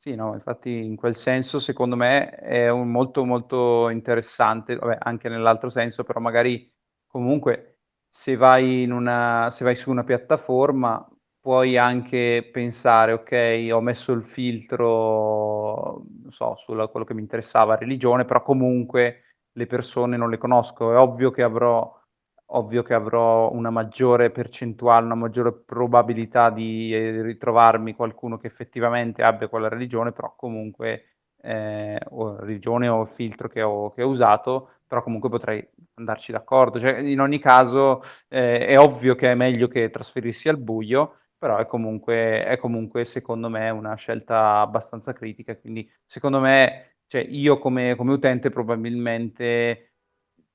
Sì, no, infatti in quel senso secondo me è un molto molto interessante, vabbè, anche nell'altro senso, però magari comunque se vai, in una, se vai su una piattaforma puoi anche pensare, ok, ho messo il filtro, so, su quello che mi interessava, religione, però comunque le persone non le conosco. È ovvio che avrò, ovvio che avrò una maggiore percentuale, una maggiore probabilità di eh, ritrovarmi qualcuno che effettivamente abbia quella religione, però comunque, eh, o religione o filtro che ho, che ho usato, però comunque potrei andarci d'accordo. Cioè, in ogni caso eh, è ovvio che è meglio che trasferirsi al buio, però è comunque, è comunque secondo me una scelta abbastanza critica, quindi secondo me, cioè io come, come utente probabilmente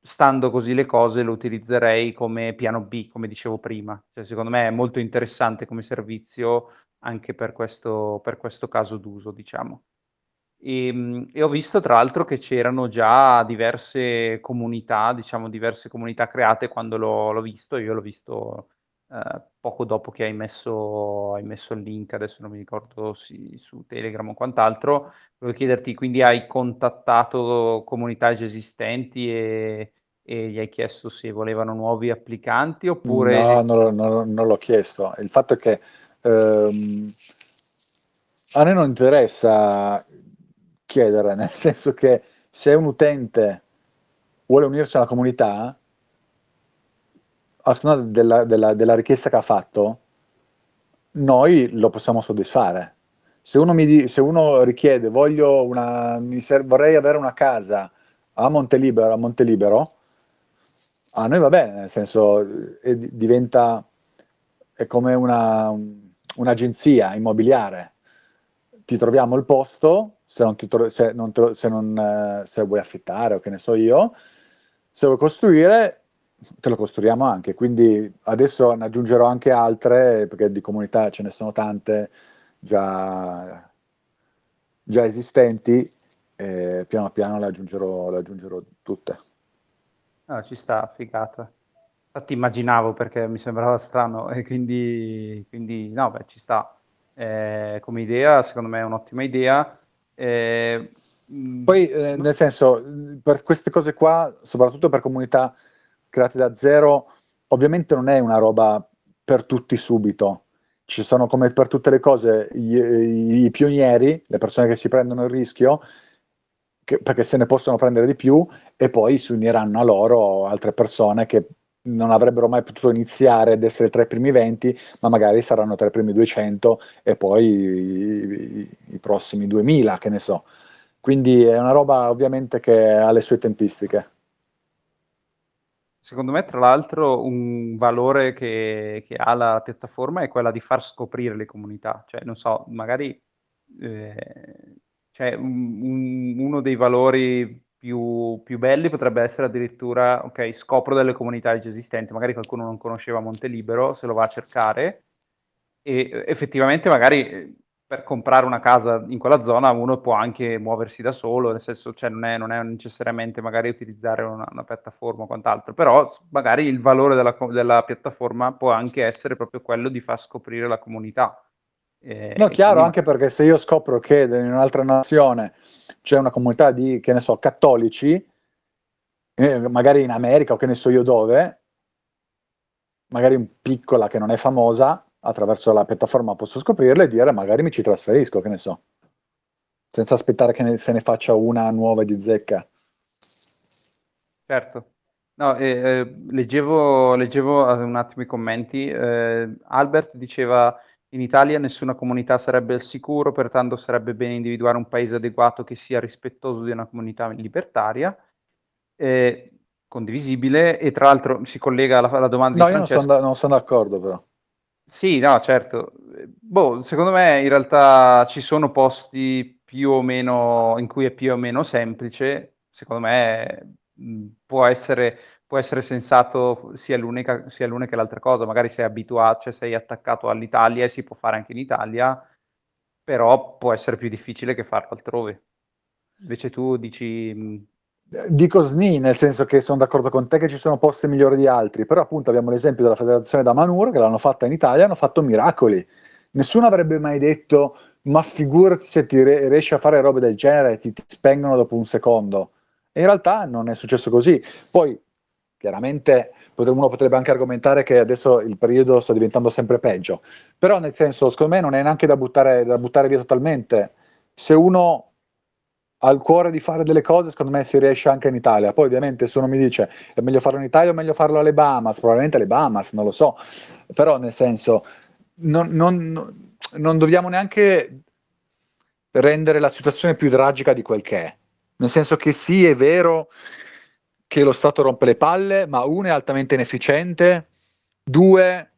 stando così le cose lo utilizzerei come piano B, come dicevo prima. Cioè, secondo me è molto interessante come servizio anche per questo, per questo caso d'uso, diciamo. E, ehm, e, ho visto tra l'altro che c'erano già diverse comunità, diciamo diverse comunità create quando l'ho, l'ho visto, io l'ho visto eh, poco dopo che hai messo, hai messo, il link, adesso non mi ricordo sì, su Telegram o quant'altro, volevo chiederti, quindi hai contattato comunità già esistenti e, e gli hai chiesto se volevano nuovi applicanti oppure... No, non, non, non l'ho chiesto. Il fatto è che ehm, a noi non interessa chiedere, nel senso che se un utente vuole unirsi alla comunità, a seconda della, della, della, richiesta che ha fatto, noi lo possiamo soddisfare. Se uno, mi, se uno richiede, voglio una, vorrei avere una casa a Montelibero, a Montelibero, a noi va bene, nel senso è, diventa è come una, un'agenzia immobiliare. Ti troviamo il posto, se, non tro- se, non se, non, se vuoi affittare o che ne so io, se vuoi costruire te lo costruiamo anche, quindi adesso ne aggiungerò anche altre, perché di comunità ce ne sono tante già, già esistenti, e piano piano le aggiungerò, le aggiungerò tutte. Ah, ci sta, figata. Infatti immaginavo perché mi sembrava strano e quindi, quindi no, beh, ci sta. Eh, come idea, secondo me è un'ottima idea. Eh, Poi, eh, nel senso, per queste cose qua, soprattutto per comunità creati da zero, ovviamente non è una roba per tutti subito. Ci sono come per tutte le cose i, i pionieri, le persone che si prendono il rischio, che, perché se ne possono prendere di più, e poi si uniranno a loro altre persone che non avrebbero mai potuto iniziare ad essere tra i primi 20, ma magari saranno tra i primi 200 e poi i, i, i prossimi 2000, che ne so. Quindi è una roba ovviamente che ha le sue tempistiche. Secondo me, tra l'altro, un valore che, che, ha la piattaforma è quella di far scoprire le comunità. Cioè, non so, magari eh, cioè, un, uno dei valori più, più, belli potrebbe essere addirittura, ok, scopro delle comunità già esistenti, magari qualcuno non conosceva Montelibero, se lo va a cercare, e effettivamente magari per comprare una casa in quella zona uno può anche muoversi da solo, nel senso cioè non, è, non è necessariamente magari utilizzare una, una, piattaforma o quant'altro, però magari il valore della, della, piattaforma può anche essere proprio quello di far scoprire la comunità. Eh, no, chiaro, quindi... anche perché se io scopro che in un'altra nazione c'è una comunità di, che ne so, cattolici, eh, magari in America o che ne so io dove, magari piccola che non è famosa, attraverso la piattaforma posso scoprirla e dire magari mi ci trasferisco, che ne so, senza aspettare che ne, se ne faccia una nuova di zecca. Certo. No, eh, eh, leggevo, leggevo un attimo i commenti. Eh, Albert diceva in Italia nessuna comunità sarebbe al sicuro, pertanto sarebbe bene individuare un paese adeguato che sia rispettoso di una comunità libertaria. Eh, condivisibile e tra l'altro si collega alla, alla domanda no, di Francesco. No, io non sono, non sono d'accordo però. Sì, no, certo. Boh, secondo me in realtà ci sono posti più o meno in cui è più o meno semplice. Secondo me può essere, può essere sensato sia sia l'una che l'altra cosa. Magari sei abituato, cioè sei attaccato all'Italia e si può fare anche in Italia, però può essere più difficile che farlo altrove. Invece tu dici Dico SNI, nel senso che sono d'accordo con te che ci sono posti migliori di altri, però appunto abbiamo l'esempio della federazione da Manur che l'hanno fatta in Italia, hanno fatto miracoli. Nessuno avrebbe mai detto, ma figurati se ti re- riesci a fare robe del genere ti, ti spengono dopo un secondo. E in realtà non è successo così. Poi, chiaramente, uno potrebbe anche argomentare che adesso il periodo sta diventando sempre peggio, però nel senso, secondo me non è neanche da buttare, da buttare via totalmente. Se uno al cuore di fare delle cose, secondo me si riesce anche in Italia. Poi ovviamente se uno mi dice è meglio farlo in Italia o meglio farlo alle Bahamas, probabilmente alle Bahamas, non lo so, però nel senso non, non, non dobbiamo neanche rendere la situazione più tragica di quel che è. Nel senso che sì, è vero che lo Stato rompe le palle, ma uno è altamente inefficiente, due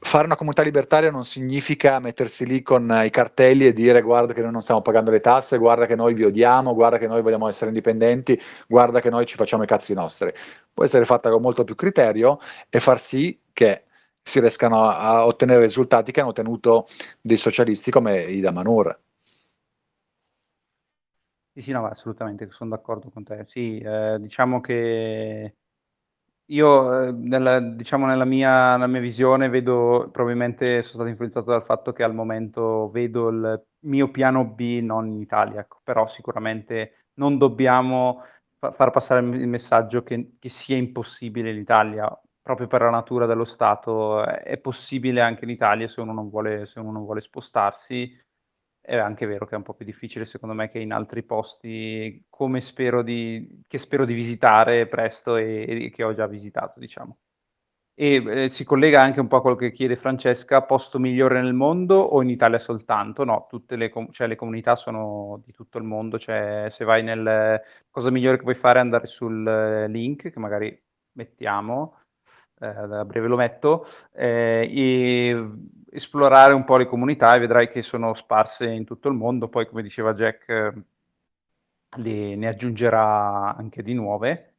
fare una comunità libertaria non significa mettersi lì con i cartelli e dire guarda che noi non stiamo pagando le tasse, guarda che noi vi odiamo, guarda che noi vogliamo essere indipendenti, guarda che noi ci facciamo i cazzi nostri. Può essere fatta con molto più criterio e far sì che si riescano a ottenere risultati che hanno ottenuto dei socialisti come Ida Manur. Sì, sì, no, assolutamente, sono d'accordo con te. Sì, eh, diciamo che io, eh, nella, diciamo nella mia, nella mia visione, vedo, probabilmente sono stato influenzato dal fatto che al momento vedo il mio piano B non in Italia, ecco. però sicuramente non dobbiamo fa- far passare il messaggio che, che sia impossibile l'Italia, proprio per la natura dello Stato, è possibile anche in Italia se uno non vuole, se uno non vuole spostarsi è anche vero che è un po' più difficile secondo me che in altri posti come spero di, che spero di visitare presto e, e che ho già visitato, diciamo. E eh, si collega anche un po' a quello che chiede Francesca, posto migliore nel mondo o in Italia soltanto? No, tutte le, com- cioè, le comunità sono di tutto il mondo, cioè se vai nel... cosa migliore che puoi fare è andare sul eh, link che magari mettiamo, a breve lo metto, eh, e esplorare un po' le comunità e vedrai che sono sparse in tutto il mondo. Poi, come diceva Jack, eh, le, ne aggiungerà anche di nuove.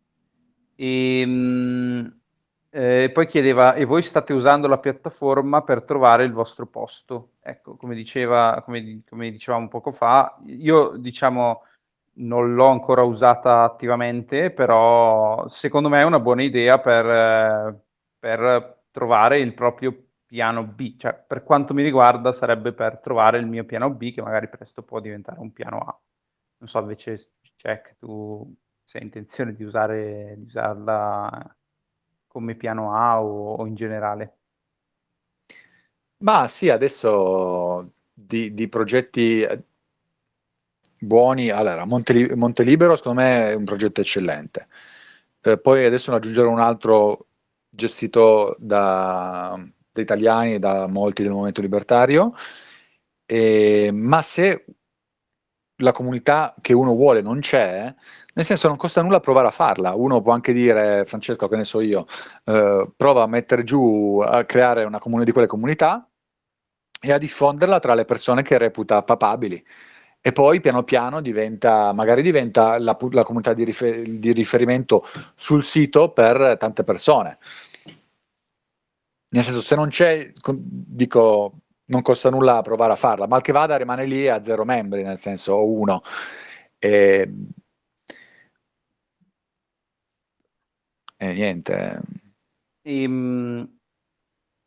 E, mh, eh, poi chiedeva, e voi state usando la piattaforma per trovare il vostro posto? Ecco, come, diceva, come, come dicevamo poco fa, io diciamo non l'ho ancora usata attivamente, però secondo me è una buona idea per, eh, per trovare il proprio piano B, cioè per quanto mi riguarda sarebbe per trovare il mio piano B che magari presto può diventare un piano A. Non so invece, Jack, tu se hai intenzione di, usare, di usarla come piano A o, o in generale? Ma sì, adesso di, di progetti buoni, allora Monte, Montelibero secondo me è un progetto eccellente. Eh, poi adesso ne aggiungerò un altro gestito da, da italiani e da molti del movimento libertario, eh, ma se la comunità che uno vuole non c'è, nel senso non costa nulla provare a farla. Uno può anche dire, Francesco, che ne so io, eh, prova a mettere giù, a creare una comune di quelle comunità e a diffonderla tra le persone che reputa papabili. E poi piano piano diventa, magari diventa la, la comunità di, rifer- di riferimento sul sito per tante persone. Nel senso, se non c'è, dico, non costa nulla provare a farla, mal che vada rimane lì a zero membri, nel senso, o uno. E, e niente. Ehm,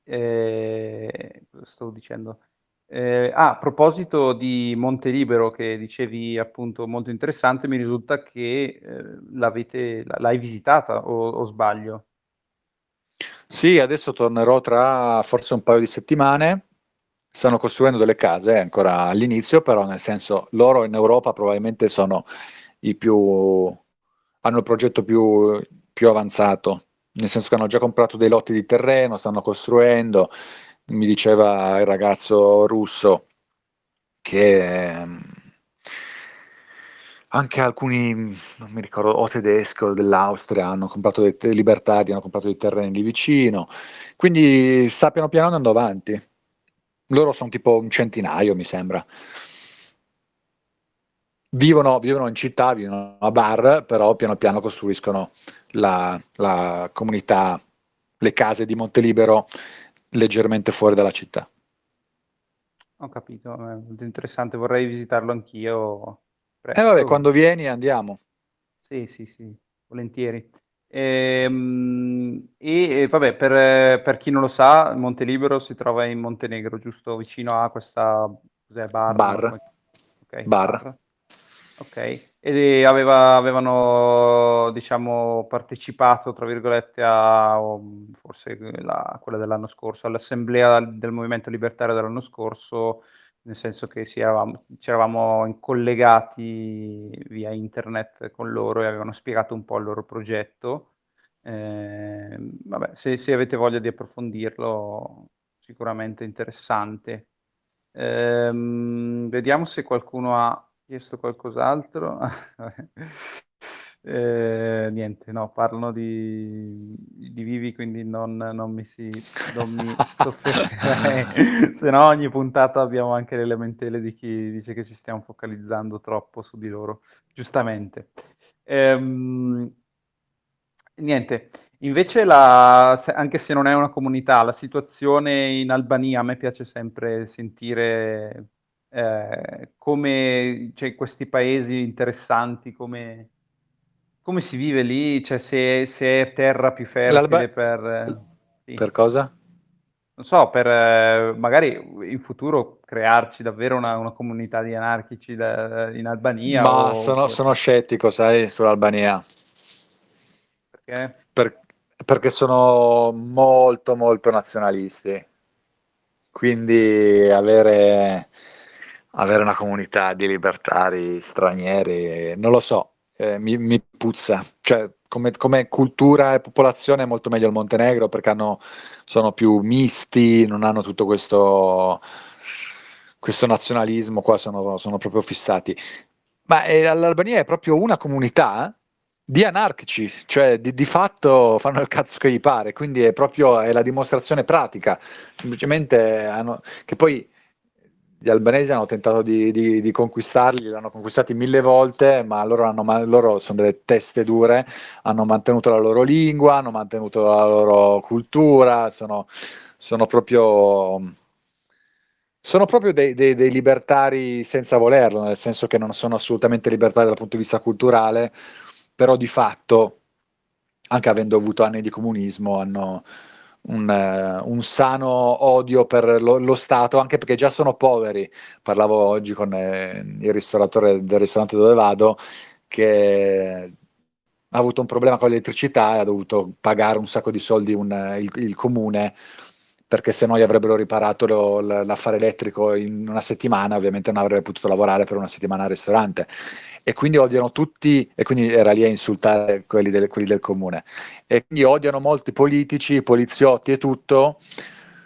eh, stavo dicendo, Eh, ah, a proposito di Monte Libero, che dicevi appunto molto interessante, mi risulta che eh, l'hai visitata o, o sbaglio? Sì, adesso tornerò tra forse un paio di settimane. Stanno costruendo delle case ancora all'inizio, però nel senso loro in Europa probabilmente sono i più hanno il progetto più, più avanzato, nel senso che hanno già comprato dei lotti di terreno, stanno costruendo. Mi diceva il ragazzo russo che ehm, anche alcuni, non mi ricordo, o tedesco dell'Austria hanno comprato dei libertari, hanno comprato dei terreni lì vicino, quindi sta piano piano andando avanti. Loro sono tipo un centinaio, mi sembra. Vivono, vivono in città, vivono a bar, però piano piano costruiscono la, la comunità, le case di Montelibero leggermente fuori dalla città. Ho capito, è molto interessante, vorrei visitarlo anch'io. E eh vabbè, quando vieni andiamo. Sì, sì, sì, volentieri. Ehm, e, e vabbè, per, per, chi non lo sa, Montelibero si trova in Montenegro, giusto vicino a questa cos'è, bar. Bar. Okay, bar. bar. Ok, e aveva, avevano, diciamo, partecipato, tra virgolette, a forse la, quella dell'anno scorso, all'assemblea del Movimento Libertario dell'anno scorso, nel senso che ci eravamo collegati via internet con loro e avevano spiegato un po' il loro progetto. Eh, vabbè, se, se, avete voglia di approfondirlo, sicuramente interessante. Eh, vediamo se qualcuno ha chiesto qualcos'altro. eh, niente, no, parlano di, di Vivi, quindi non, non mi, si, non mi soffermerei, se no ogni puntata abbiamo anche le lamentele di chi dice che ci stiamo focalizzando troppo su di loro, giustamente. Ehm, niente, invece la, anche se non è una comunità, la situazione in Albania a me piace sempre sentire eh, come cioè, questi paesi interessanti, come, come si vive lì, cioè, se, se è terra più fertile per... Sì. Per cosa? Non so, per eh, magari in futuro crearci davvero una, una comunità di anarchici da, in Albania. Ma o... sono, sono, scettico, sai, sull'Albania. Perché? Per, perché sono molto, molto nazionalisti. Quindi avere avere una comunità di libertari stranieri, non lo so, eh, mi, mi, puzza. Cioè, come, come, cultura e popolazione è molto meglio il Montenegro perché hanno, sono più misti, non hanno tutto questo, questo nazionalismo, qua sono, sono proprio fissati. Ma eh, l'Albania è proprio una comunità di anarchici, cioè di, di, fatto fanno il cazzo che gli pare, quindi è proprio è la dimostrazione pratica, semplicemente hanno, che poi gli albanesi hanno tentato di, di, di, conquistarli, li hanno conquistati mille volte, ma loro, hanno, loro, sono delle teste dure, hanno mantenuto la loro lingua, hanno mantenuto la loro cultura, sono, sono proprio, sono proprio dei, dei, dei, libertari senza volerlo, nel senso che non sono assolutamente libertari dal punto di vista culturale, però di fatto, anche avendo avuto anni di comunismo, hanno un, uh, un, sano odio per lo, lo, Stato, anche perché già sono poveri. Parlavo oggi con eh, il ristoratore del ristorante dove vado, che ha avuto un problema con l'elettricità e ha dovuto pagare un sacco di soldi un, il, il, comune perché se no gli avrebbero riparato lo, l'affare elettrico in una settimana, ovviamente non avrebbe potuto lavorare per una settimana al ristorante e quindi odiano tutti, e quindi era lì a insultare quelli del, quelli del comune, e quindi odiano molto i politici, poliziotti e tutto,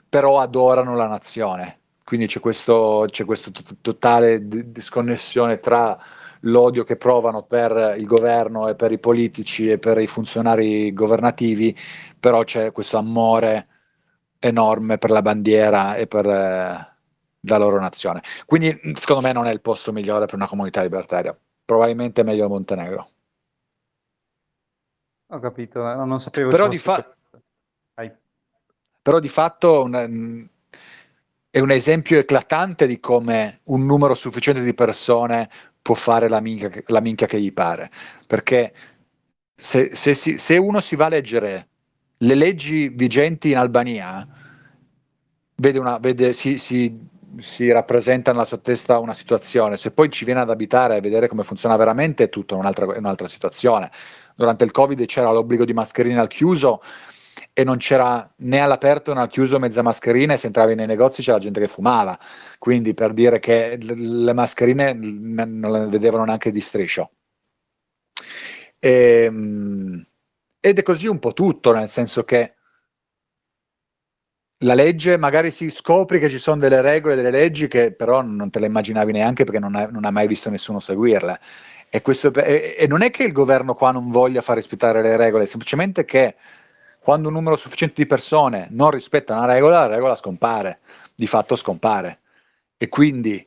però adorano la nazione. Quindi c'è questo, c'è questa totale disconnessione tra l'odio che provano per il governo e per i politici e per i funzionari governativi, però c'è questo amore enorme per la bandiera e per eh, la loro nazione. Quindi secondo me non è il posto migliore per una comunità libertaria probabilmente meglio il Montenegro. Ho capito, eh, non sapevo. Però, di, fa- però di, fatto una, è un esempio eclatante di come un numero sufficiente di persone può fare la minchia, la minchia che gli pare. Perché se, se, si, se uno si va a leggere le leggi vigenti in Albania, vede una, vede, si, si si rappresenta nella sua testa una situazione, se poi ci viene ad abitare e vedere come funziona veramente è tutta un'altra, un'altra situazione. Durante il Covid c'era l'obbligo di mascherine al chiuso e non c'era né all'aperto né al chiuso mezza mascherina e se entravi nei negozi c'era gente che fumava, quindi per dire che le mascherine non le vedevano neanche di striscio. E, ehm, ed è così un po' tutto, nel senso che la legge, magari si scopri che ci sono delle regole, delle leggi che però non te le immaginavi neanche perché non hai, non hai mai visto nessuno seguirle. E, questo, e, e, non è che il governo qua non voglia far rispettare le regole, semplicemente che quando un numero sufficiente di persone non rispetta una regola, la regola scompare, di fatto scompare. E quindi,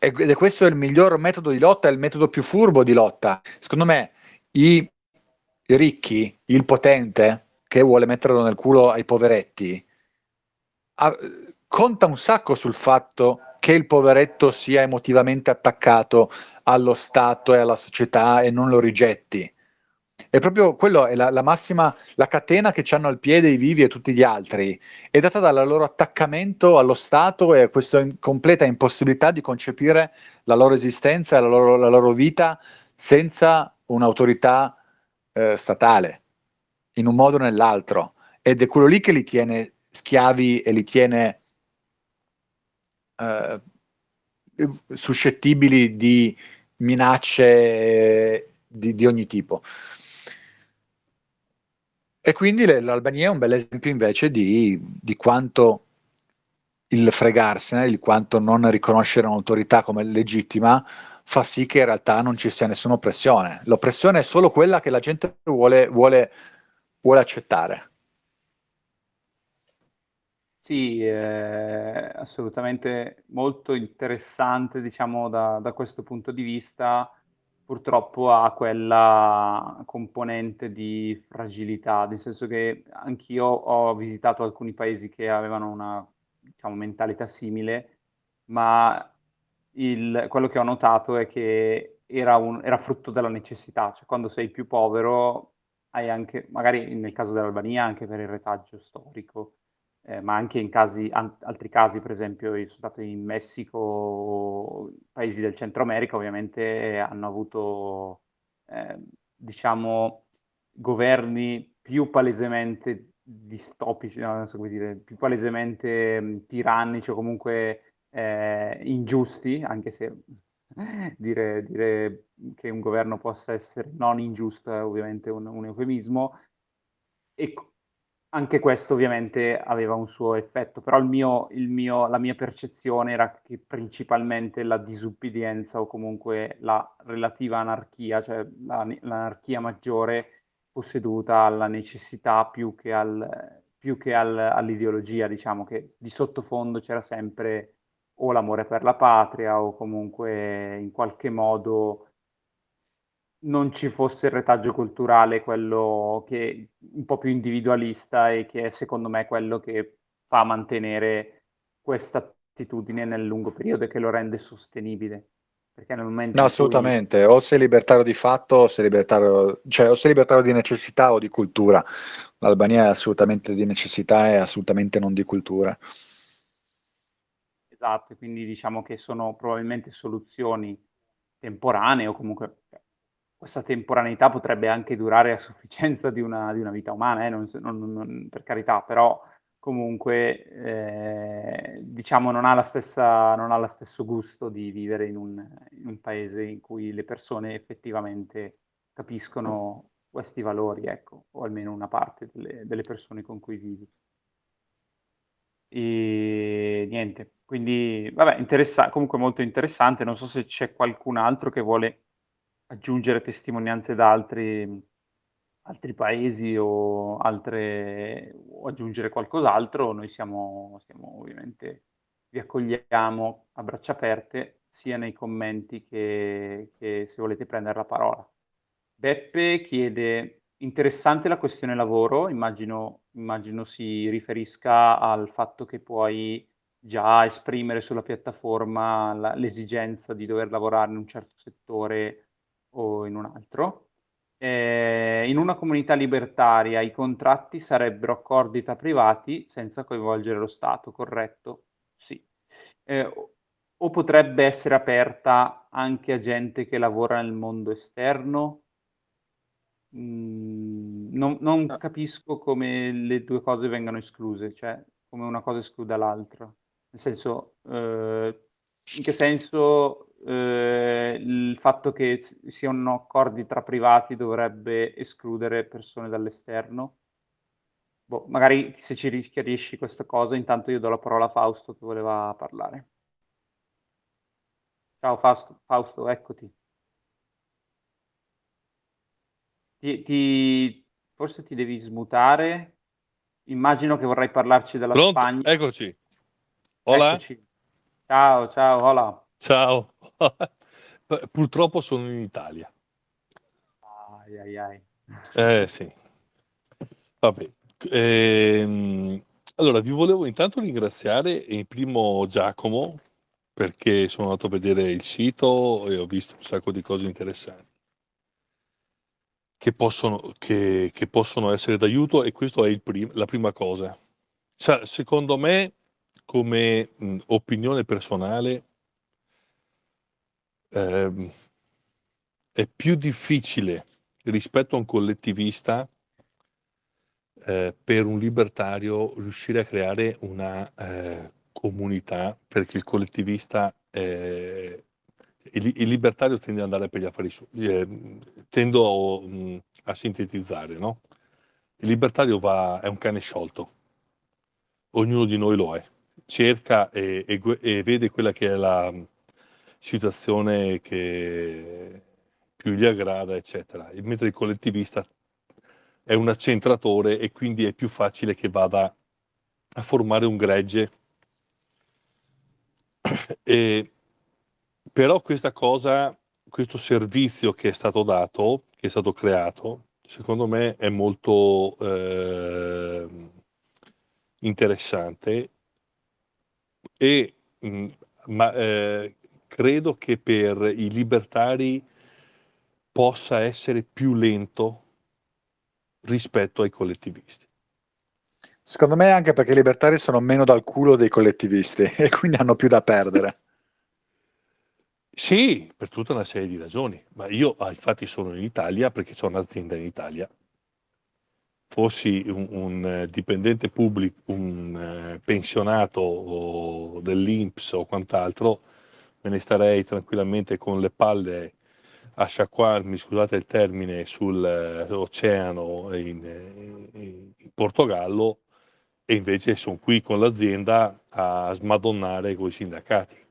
ed è questo il miglior metodo di lotta, è il metodo più furbo di lotta. Secondo me i ricchi, il potente, che vuole metterlo nel culo ai poveretti, ha, conta un sacco sul fatto che il poveretto sia emotivamente attaccato allo Stato e alla società e non lo rigetti. È proprio quello, è la, la massima, la catena che hanno al piede i vivi e tutti gli altri, è data dal loro attaccamento allo Stato e a questa completa impossibilità di concepire la loro esistenza la loro, la loro vita senza un'autorità eh, statale in un modo o nell'altro ed è quello lì che li tiene schiavi e li tiene eh, suscettibili di minacce di, di ogni tipo. E quindi l'Albania è un bel esempio invece di, di quanto il fregarsene, di quanto non riconoscere un'autorità come legittima fa sì che in realtà non ci sia nessuna oppressione. L'oppressione è solo quella che la gente vuole, vuole vuole accettare. Sì, eh, assolutamente molto interessante, diciamo, da, da, questo punto di vista. Purtroppo ha quella componente di fragilità, nel senso che anch'io ho visitato alcuni paesi che avevano una diciamo, mentalità simile, ma il, quello che ho notato è che era, un, era frutto della necessità, cioè quando sei più povero hai anche, magari nel caso dell'Albania, anche per il retaggio storico, eh, ma anche in casi, an- altri casi, per esempio, io sono stato in Messico, paesi del Centro America, ovviamente hanno avuto, eh, diciamo, governi più palesemente distopici, no, non so come dire, più palesemente mh, tirannici o comunque eh, ingiusti, anche se dire, dire, che un governo possa essere non ingiusto è ovviamente un, un eufemismo. E anche questo ovviamente aveva un suo effetto, però il mio, il mio, la mia percezione era che principalmente la disubbidienza o comunque la relativa anarchia, cioè la, l'anarchia maggiore fosse dovuta alla necessità più che, al, più che al, all'ideologia, diciamo che di sottofondo c'era sempre o l'amore per la patria o comunque in qualche modo non ci fosse il retaggio culturale, quello che un po' più individualista e che è secondo me quello che fa mantenere questa attitudine nel lungo periodo e che lo rende sostenibile. Perché nel momento no, assolutamente, cui... o sei libertario di fatto o sei libertario, cioè o sei libertario di necessità o di cultura. L'Albania è assolutamente di necessità e assolutamente non di cultura. Esatto, quindi diciamo che sono probabilmente soluzioni temporanee o comunque questa temporaneità potrebbe anche durare a sufficienza di una, di una vita umana, eh? non, non, non, per carità, però comunque eh, diciamo non ha, la stessa, non ha lo stesso gusto di vivere in un, in un, paese in cui le persone effettivamente capiscono questi valori, ecco, o almeno una parte delle, delle persone con cui vivi. E niente, quindi vabbè, interessa- comunque molto interessante. Non so se c'è qualcun altro che vuole aggiungere testimonianze da altri, altri paesi o, altre, o aggiungere qualcos'altro. Noi siamo, siamo ovviamente, vi accogliamo a braccia aperte sia nei commenti che, che se volete prendere la parola. Beppe chiede Interessante la questione lavoro, immagino, immagino si riferisca al fatto che puoi già esprimere sulla piattaforma la, l'esigenza di dover lavorare in un certo settore o in un altro. Eh, in una comunità libertaria i contratti sarebbero accordi tra privati senza coinvolgere lo Stato, corretto? Sì. Eh, o potrebbe essere aperta anche a gente che lavora nel mondo esterno? Mm, non, non ah. capisco come le due cose vengano escluse, cioè come una cosa escluda l'altra. Nel senso, eh, in che senso eh, il fatto che siano accordi tra privati dovrebbe escludere persone dall'esterno? Boh, magari se ci chiarisci questa cosa, intanto io do la parola a Fausto che voleva parlare. Ciao Fausto, Fausto eccoti. Ti, ti, forse ti devi smutare. Immagino che vorrai parlarci della Pronto? Spagna. Eccoci. Hola. Eccoci. Ciao, ciao, hola. Ciao. Purtroppo sono in Italia. Ai, ai, ai. Eh sì. Vabbè. Ehm, allora, vi volevo intanto ringraziare in primo Giacomo perché sono andato a vedere il sito e ho visto un sacco di cose interessanti che possono, che, che possono essere d'aiuto e questa è prim- la prima cosa. Sa, secondo me, come mh, opinione personale, ehm, è più difficile rispetto a un collettivista eh, per un libertario riuscire a creare una eh, comunità perché il collettivista eh, il, il, libertario tende ad andare per gli affari suoi eh, tendo mh, mm, a sintetizzare no? il libertario va, è un cane sciolto. Ognuno di noi lo è. Cerca e, e, e vede quella che è la situazione che più gli aggrada eccetera. Mentre il collettivista è un accentratore e quindi è più facile che vada a formare un gregge. E, però questa cosa, questo servizio che è stato dato, che è stato creato, secondo me è molto eh, interessante e mh, mm, ma, eh, credo che per i libertari possa essere più lento rispetto ai collettivisti. Secondo me anche perché i libertari sono meno dal culo dei collettivisti e quindi hanno più da perdere. Sì, per tutta una serie di ragioni, ma io ah, infatti sono in Italia perché ho un'azienda in Italia. Fossi un, un eh, dipendente pubblico, un eh, pensionato dell'Inps o quant'altro, me ne starei tranquillamente con le palle a sciacquarmi, scusate il termine, sull'oceano eh, in, in, in Portogallo e invece sono qui con l'azienda a smadonnare con i sindacati.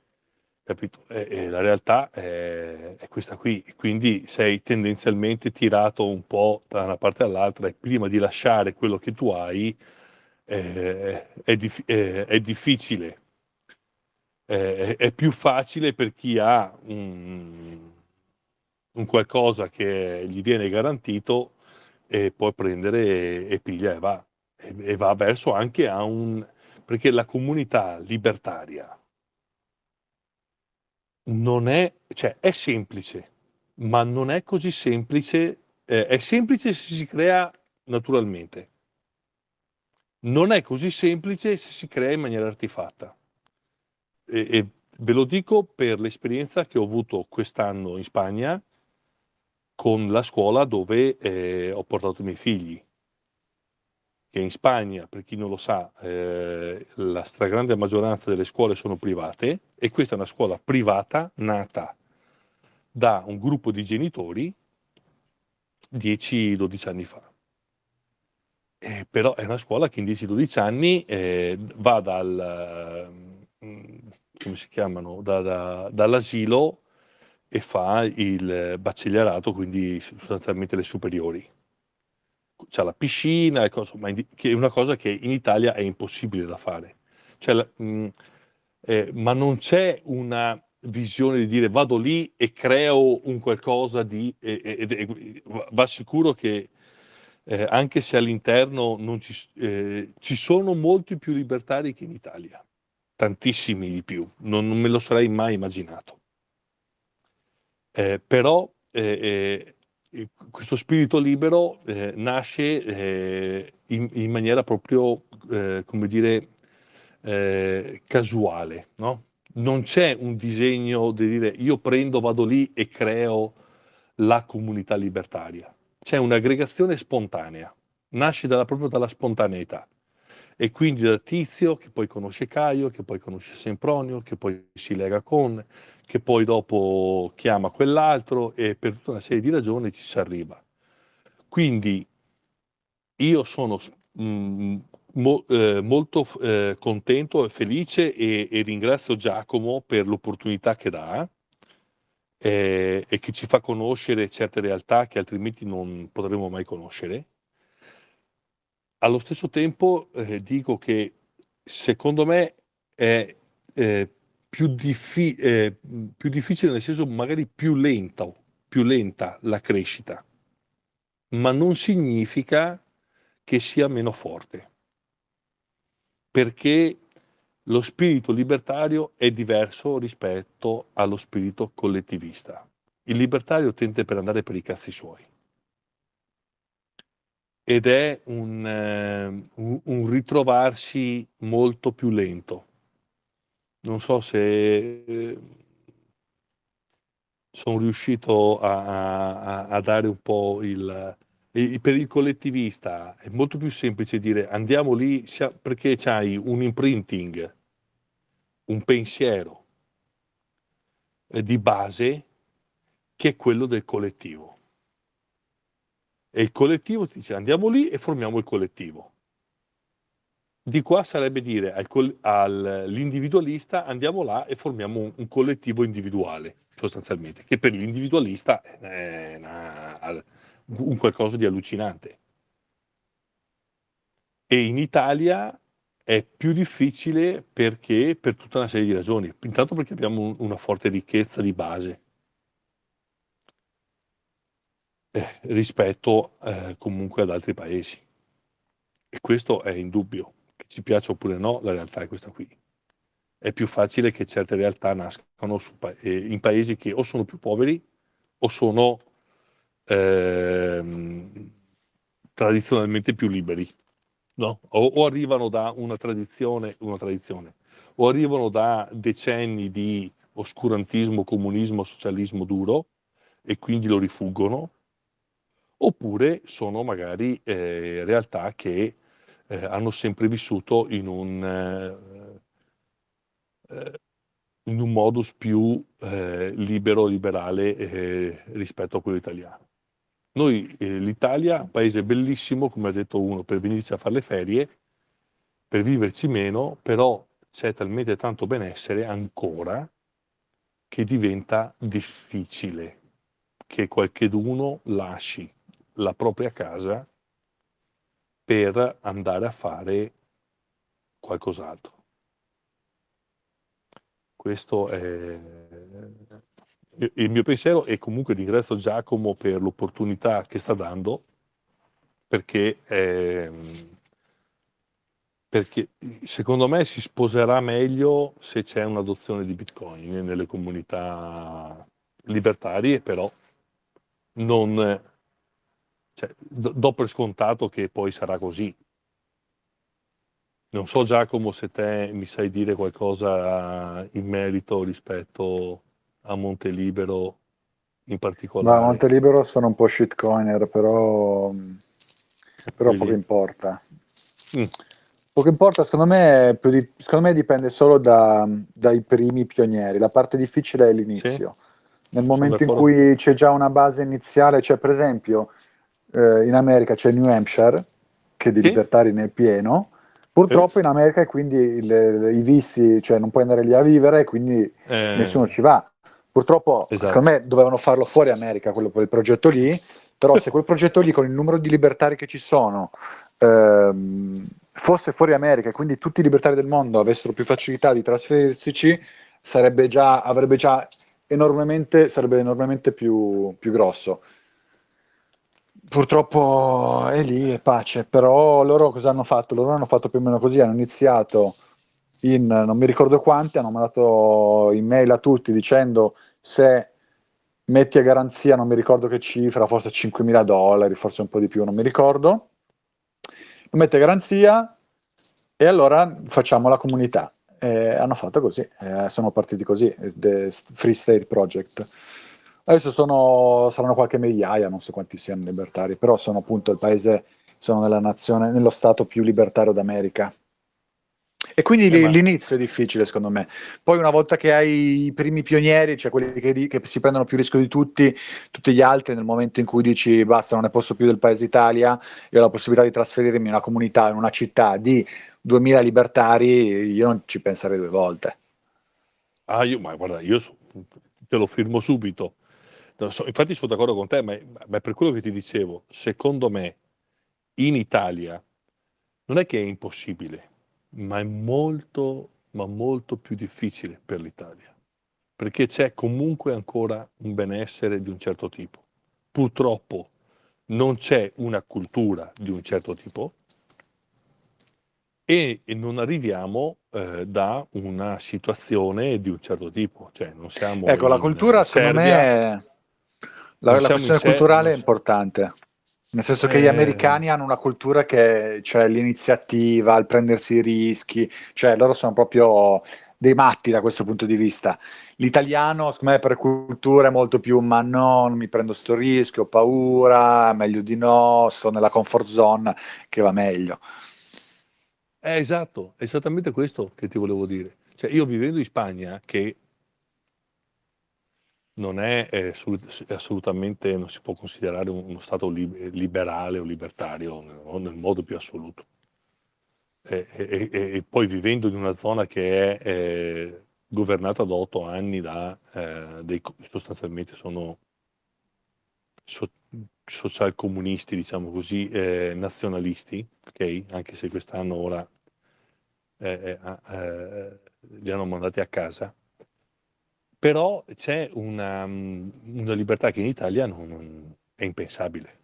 Capito? E, e la realtà è, è, questa qui, quindi sei tendenzialmente tirato un po' da una parte all'altra e prima di lasciare quello che tu hai eh, è, dif- è, è, difficile. è più facile per chi ha un, un, qualcosa che gli viene garantito e poi prendere e, e piglia e va e, va verso anche a un... perché la comunità libertaria non è, cioè è semplice, ma non è così semplice, eh, è semplice se si crea naturalmente, non è così semplice se si crea in maniera artefatta. E, e ve lo dico per l'esperienza che ho avuto quest'anno in Spagna con la scuola dove eh, ho portato i miei figli che in Spagna, per chi non lo sa, eh, la stragrande maggioranza delle scuole sono private e questa è una scuola privata nata da un gruppo di genitori 10-12 anni fa. Eh, però è una scuola che in 10-12 anni eh, va dal, come si chiamano, da, da, dall'asilo e fa il baccellierato, quindi sostanzialmente le superiori c'è la piscina, cosa, che è una cosa che in Italia è impossibile da fare. Cioè, mh, mm, eh, ma non c'è una visione di dire vado lì e creo un qualcosa di... E, e, e, va sicuro che eh, anche se all'interno ci, eh, ci sono molti più libertari che in Italia, tantissimi di più, non, non me lo sarei mai immaginato. Eh, però eh, eh, questo spirito libero eh, nasce eh, in, in, maniera proprio, eh, come dire, eh, casuale, no? Non c'è un disegno di dire io prendo, vado lì e creo la comunità libertaria. C'è un'aggregazione spontanea, nasce dalla, proprio dalla spontaneità. E quindi da Tizio, che poi conosce Caio, che poi conosce Sempronio, che poi si lega con, che poi dopo chiama quell'altro e per tutta una serie di ragioni ci si arriva. Quindi io sono mh, mm, mo, eh, molto eh, contento e felice e, e, ringrazio Giacomo per l'opportunità che dà eh, e che ci fa conoscere certe realtà che altrimenti non potremmo mai conoscere. Allo stesso tempo eh, dico che secondo me è eh, più, diffi- eh, più difficile, nel senso magari più lenta, più lenta la crescita, ma non significa che sia meno forte, perché lo spirito libertario è diverso rispetto allo spirito collettivista. Il libertario tende per andare per i cazzi suoi ed è un, eh, un, ritrovarsi molto più lento. Non so se eh, sono riuscito a, a, a, dare un po' il, e per il collettivista è molto più semplice dire andiamo lì perché c'hai un imprinting, un pensiero eh, di base che è quello del collettivo. E il collettivo ti dice andiamo lì e formiamo il collettivo. Di qua sarebbe dire al, all'individualista andiamo là e formiamo un, un, collettivo individuale, sostanzialmente, che per l'individualista è una, un qualcosa di allucinante. E in Italia è più difficile perché per tutta una serie di ragioni. Intanto perché abbiamo una forte ricchezza di base eh, rispetto eh, comunque ad altri paesi. E questo è indubbio, che ci piaccia oppure no, la realtà è questa qui. È più facile che certe realtà nascano pa- eh, in paesi che o sono più poveri o sono ehm, tradizionalmente più liberi, no? o, o, arrivano da una tradizione, una tradizione, o arrivano da decenni di oscurantismo, comunismo, socialismo duro e quindi lo rifuggono, oppure sono magari eh, realtà che eh, hanno sempre vissuto in un, eh, eh in un modus più eh, libero, liberale eh, rispetto a quello italiano. Noi, l'Italia un paese bellissimo, come ha detto uno, per venirci a fare le ferie, per viverci meno, però c'è talmente tanto benessere ancora che diventa difficile che qualcheduno lasci la propria casa per andare a fare qualcos'altro. Questo è il mio pensiero e comunque ringrazio Giacomo per l'opportunità che sta dando perché, eh, perché secondo me si sposerà meglio se c'è un'adozione di Bitcoin nelle comunità libertarie, però non cioè, do per scontato che poi sarà così. Non so Giacomo se te mi sai dire qualcosa in merito rispetto a Montelibero in particolare? No, a Montelibero sono un po' shitcoiner, però, però poco importa. Mm. Poco importa, secondo me, di, secondo me dipende solo da, dai primi pionieri. La parte difficile è l'inizio. Sì. Nel momento in cui c'è già una base iniziale, cioè per esempio eh, in America c'è New Hampshire, che di sì. libertari ne è pieno, Purtroppo in America e quindi il, i vizi, cioè non puoi andare lì a vivere, quindi eh. nessuno ci va. Purtroppo, esatto. secondo me, dovevano farlo fuori America, quello, quel progetto lì, però se quel progetto lì, con il numero di libertari che ci sono, ehm, fosse fuori America e quindi tutti i libertari del mondo avessero più facilità di trasferirsi, sarebbe già, avrebbe già enormemente, sarebbe enormemente più, più grosso. Purtroppo è lì, è pace, però loro cosa hanno fatto? Loro hanno fatto più o meno così, hanno iniziato in non mi ricordo quanti, hanno mandato email a tutti dicendo se metti a garanzia, non mi ricordo che cifra, forse 5.000 dollari, forse un po' di più, non mi ricordo, lo metti a garanzia E allora facciamo la comunità. E hanno fatto così, eh, sono partiti così, The Free State Project. Adesso sono, saranno qualche migliaia, non so quanti siano libertari, però sono appunto il paese, sono nella nazione, nello stato più libertario d'America. E quindi eh, l'inizio è difficile secondo me. Poi una volta che hai i primi pionieri, cioè quelli che, che, si prendono più rischio di tutti, tutti gli altri, nel momento in cui dici basta, non ne posso più del paese Italia, io ho la possibilità di trasferirmi in una comunità, in una città di 2000 libertari, io non ci penserei due volte. Ah, io, ma guarda, io te lo firmo subito. So, infatti sono d'accordo con te, ma, ma per quello che ti dicevo, secondo me in Italia non è che è impossibile, ma è molto, ma molto più difficile per l'Italia, perché c'è comunque ancora un benessere di un certo tipo. Purtroppo non c'è una cultura di un certo tipo e, e non arriviamo eh, da una situazione di un certo tipo. Cioè, non siamo ecco, la cultura secondo me è... La, la questione culturale è importante. Nel senso che gli eh. americani hanno una cultura che c'è cioè, l'iniziativa, il prendersi i rischi, cioè loro sono proprio dei matti da questo punto di vista. L'italiano, secondo me, per cultura è molto più ma no, non mi prendo sto rischio, ho paura, meglio di no, sto nella comfort zone che va meglio. È esatto, è esattamente questo che ti volevo dire. Cioè, io vivendo in Spagna, che non è eh, assolutamente, non si può considerare uno Stato liberale o libertario no? nel modo più assoluto. E, e, e, poi vivendo in una zona che è eh, governata da otto anni da eh, dei sostanzialmente sono so, social comunisti, diciamo così, eh, nazionalisti, ok? Anche se quest'anno ora eh, eh, li hanno mandati a casa però c'è una, una libertà che in Italia non, non è impensabile.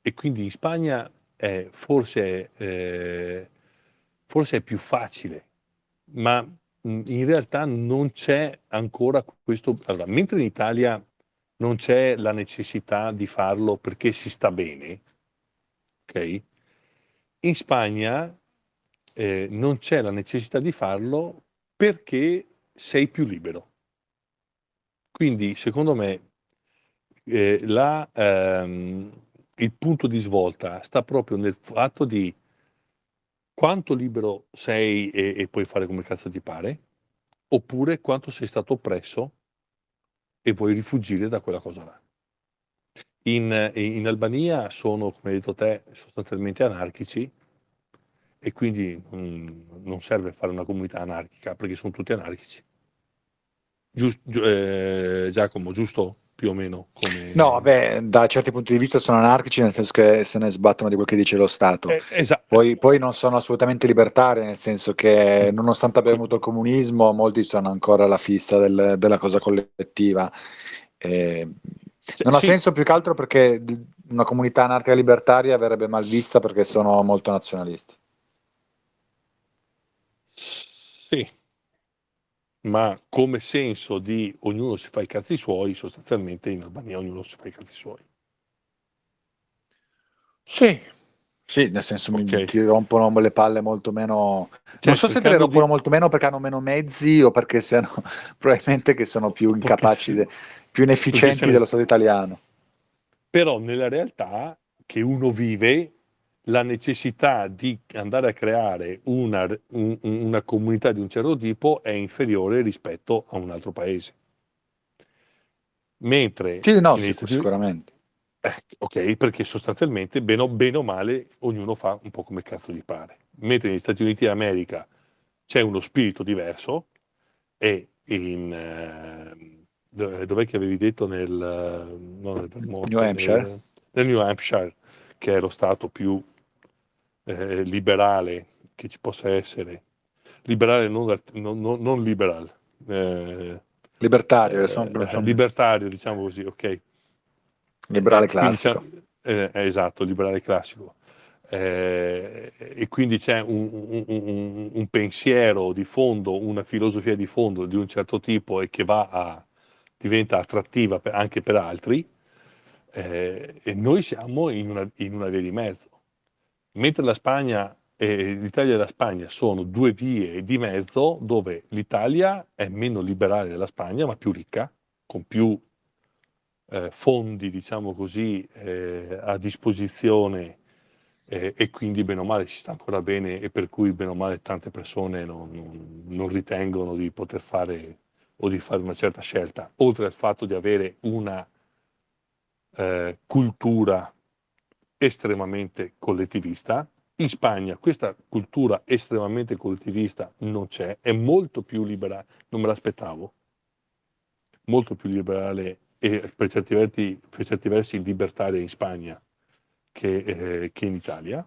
E quindi in Spagna è forse, eh, forse è più facile, ma in realtà non c'è ancora questo. Allora, mentre in Italia non c'è la necessità di farlo perché si sta bene, ok? In Spagna eh, non c'è la necessità di farlo perché sei più libero. Quindi, secondo me, eh, la, ehm, il punto di svolta sta proprio nel fatto di quanto libero sei e, e, puoi fare come cazzo ti pare, oppure quanto sei stato oppresso e vuoi rifugire da quella cosa là. In, in Albania sono, come hai detto te, sostanzialmente anarchici e quindi mh, non serve fare una comunità anarchica perché sono tutti anarchici. Giust, eh, Giacomo, giusto più o meno? Come... No, vabbè, da certi punti di vista sono anarchici, nel senso che se ne sbattono di quel che dice lo Stato. Eh, esatto. poi, poi, non sono assolutamente libertari, nel senso che nonostante abbiamo avuto il comunismo, molti sono ancora alla fissa del, della cosa collettiva. Eh, non ha sì. senso più che altro perché una comunità anarchica libertaria verrebbe mal vista perché sono molto nazionalisti. Sì, ma come senso di ognuno si fa i cazzi suoi, sostanzialmente in Albania ognuno si fa i cazzi suoi. Sì, sì, nel senso okay. mi, ti rompono le palle molto meno. Cioè, non so se te le rompono di... molto meno perché hanno meno mezzi o perché siano probabilmente che sono più incapaci, de... più inefficienti dello Stato italiano. Però nella realtà che uno vive la necessità di andare a creare una, un, una comunità di un certo tipo è inferiore rispetto a un altro paese. Mentre sì, no, sì, Stati... sicuramente. Eh, ok, perché sostanzialmente, bene o, bene o, male, ognuno fa un po' come cazzo gli pare. Mentre negli Stati Uniti d'America c'è uno spirito diverso e in... Eh, dov'è che avevi detto nel, no, nel New Hampshire? Nel, nel New Hampshire, che è lo stato più eh, liberale che ci possa essere, liberale non, non, non liberal, eh, libertario, eh, sono... libertario diciamo così, ok. Liberale classico. Eh, esatto, liberale classico. Eh, e quindi c'è un, un, un, un, pensiero di fondo, una filosofia di fondo di un certo tipo e che va a, diventa attrattiva per, anche per altri, eh, e noi siamo in una, in una via di mezzo mentre la Spagna e l'Italia e la Spagna sono due vie di mezzo dove l'Italia è meno liberale della Spagna, ma più ricca, con più eh, fondi, diciamo così, eh, a disposizione eh, e quindi bene o male ci sta ancora bene e per cui bene o male tante persone non, non, non ritengono di poter fare o di fare una certa scelta, oltre al fatto di avere una eh, cultura estremamente collettivista. In Spagna questa cultura estremamente collettivista non c'è, è molto più liberale, non me l'aspettavo, molto più liberale e per certi versi, per certi versi libertaria in Spagna che, eh, che in Italia.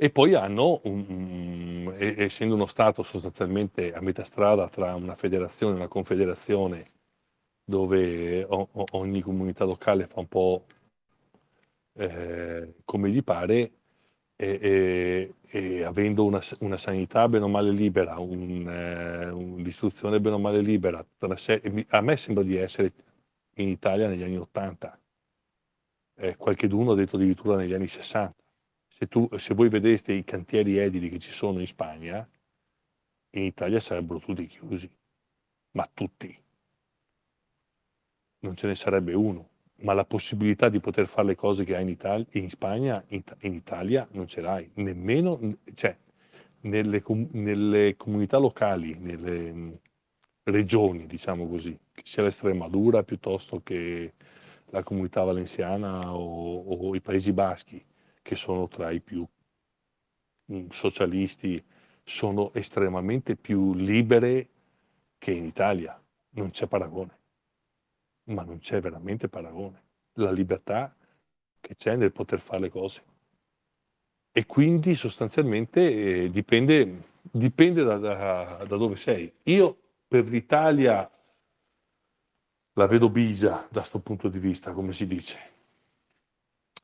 E poi hanno, un, un, essendo uno Stato sostanzialmente a metà strada tra una federazione e una confederazione, dove ogni comunità locale fa un po' eh, come gli pare, e, e, e avendo una, una, sanità bene o male libera, un, eh, un'istruzione bene o male libera, a me sembra di essere in Italia negli anni 80, eh, qualche d'uno ha detto addirittura negli anni 60. Se, tu, se voi vedeste i cantieri edili che ci sono in Spagna, in Italia sarebbero tutti chiusi, ma tutti. Non ce ne sarebbe uno, ma la possibilità di poter fare le cose che hai in, Italia, in Spagna, in, in, Italia non ce l'hai, nemmeno, cioè, nelle, nelle comunità locali, nelle mm, regioni, diciamo così, che sia l'Estremadura piuttosto che la comunità valenziana o, o i Paesi Baschi, che sono tra i più mm, socialisti, sono estremamente più libere che in Italia. Non c'è paragone, ma non c'è veramente paragone. La libertà che c'è nel poter fare le cose. E quindi sostanzialmente eh, dipende, dipende da, da, da dove sei. Io per l'Italia la vedo bigia da questo punto di vista, come si dice,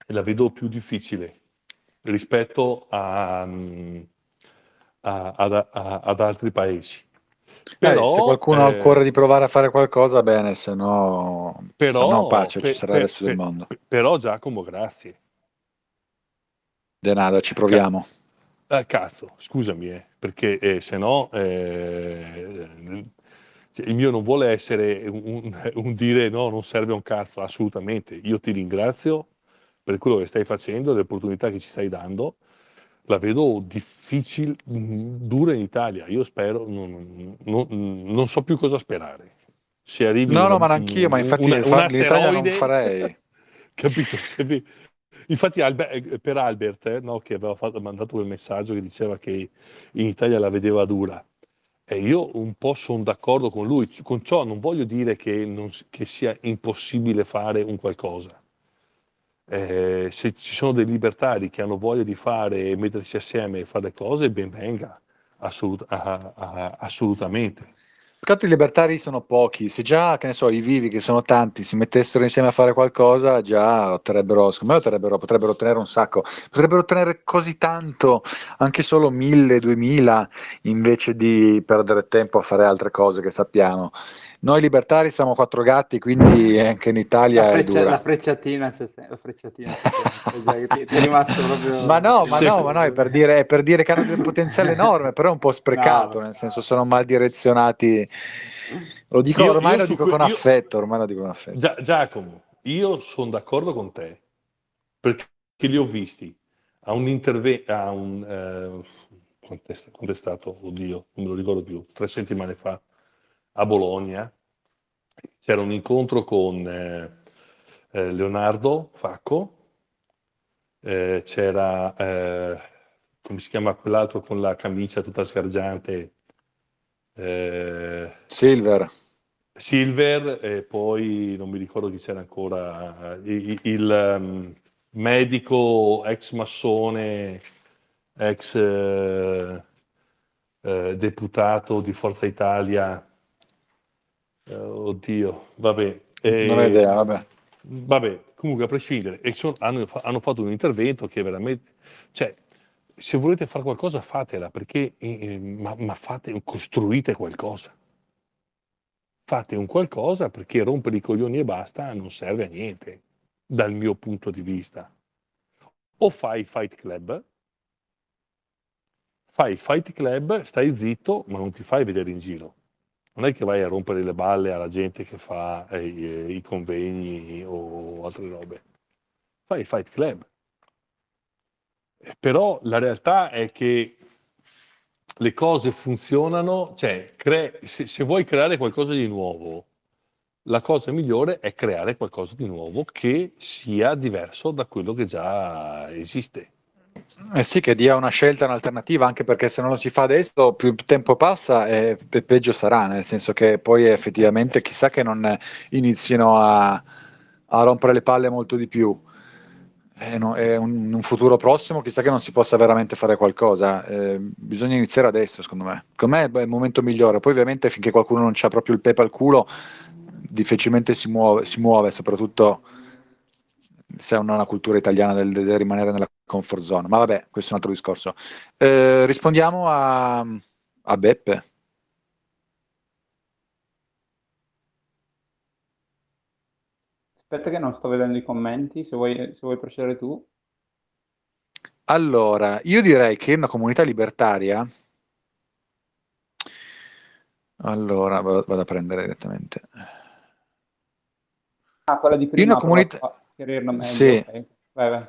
la vedo più difficile rispetto a, a, a, ad altri paesi. Però, eh, se qualcuno eh, occorre di provare a fare qualcosa, bene, se no, però, se no pace, per, ci sarà il resto per, del mondo. Però Giacomo, grazie. De nada, ci proviamo. Eh, cazzo, scusami, eh, perché eh, se no eh, cioè, il mio non vuole essere un, un, dire no, non serve un cazzo, assolutamente. Io ti ringrazio per quello che stai facendo, le opportunità che ci stai dando. La vedo difficile, dura in Italia. Io spero, non, non, non so più cosa sperare. Se arrivi no, una, no, ma anch'io, ma infatti una, un l'Italia non farei. Capito? Infatti Albert, per Albert, eh, no, che aveva fatto, mandato quel messaggio che diceva che in Italia la vedeva dura, e io un po' sono d'accordo con lui, con ciò non voglio dire che, non, che sia impossibile fare un qualcosa. Eh, se ci sono dei libertari che hanno voglia di fare mettersi assieme e fare le cose, ben venga, assolut- a, a, assolutamente. Peccato i libertari sono pochi, se già, che ne so, i vivi, che sono tanti, si mettessero insieme a fare qualcosa, già otterrebbero, secondo me otterrebbero, potrebbero ottenere un sacco, potrebbero ottenere così tanto, anche solo mille, duemila, invece di perdere tempo a fare altre cose che sappiamo. Noi libertari siamo quattro gatti, quindi anche in Italia la freccia, è dura. La frecciatina, c'è la frecciatina c'è ti è rimasto proprio... Ma no, ma no, ma no, è per, dire, è per dire che hanno un potenziale enorme, però è un po' sprecato, no, nel senso sono mal direzionati. Lo dico io, ormai io lo dico con io, affetto, ormai lo dico con affetto. Gia- Giacomo, io sono d'accordo con te, perché li ho visti a un intervento, a un... Eh, quanto è stato? Oddio, non me lo ricordo più, tre settimane fa a Bologna, c'era un incontro con eh, eh, Leonardo Facco, eh, c'era, eh, come si chiama quell'altro con la camicia tutta sgargiante? Eh, Silver. Silver e poi non mi ricordo chi c'era ancora, il, il um, medico ex massone, ex eh, deputato di Forza Italia Uh, oddio, vabbè. Eh, non ho idea, vabbè. Vabbè, comunque a prescindere, hanno, hanno, fatto un intervento che veramente, cioè, se volete fare qualcosa fatela, perché, eh, ma, ma fate, costruite qualcosa. Fate un qualcosa perché rompere i coglioni e basta non serve a niente, dal mio punto di vista. O fai Fight Club, fai fight club, stai zitto, ma non ti fai vedere in giro. Non è che vai a rompere le balle alla gente che fa eh, i, convegni o altre robe. Fai fight club. Però la realtà è che le cose funzionano, cioè cre- se, se vuoi creare qualcosa di nuovo, la cosa migliore è creare qualcosa di nuovo che sia diverso da quello che già esiste. Eh sì, che dia una scelta, un'alternativa, anche perché se non lo si fa adesso, più tempo passa e peggio sarà, nel senso che poi effettivamente chissà che non inizino a, a rompere le palle molto di più. È, no, è un, un, futuro prossimo, chissà che non si possa veramente fare qualcosa. Eh, bisogna iniziare adesso, secondo me. Secondo me è il momento migliore. Poi, ovviamente, finché qualcuno non ha proprio il pepe al culo, difficilmente si muove, si muove soprattutto se non una cultura italiana del, del, rimanere nella comfort zone. Ma vabbè, questo è un altro discorso. Eh, rispondiamo a, a Beppe. Aspetta che non sto vedendo i commenti, se vuoi, se vuoi procedere tu. Allora, io direi che una comunità libertaria... Allora, vado, vado a prendere direttamente. Ah, quella di prima. Una comunità... Meglio, sì. Okay. Vai, vai.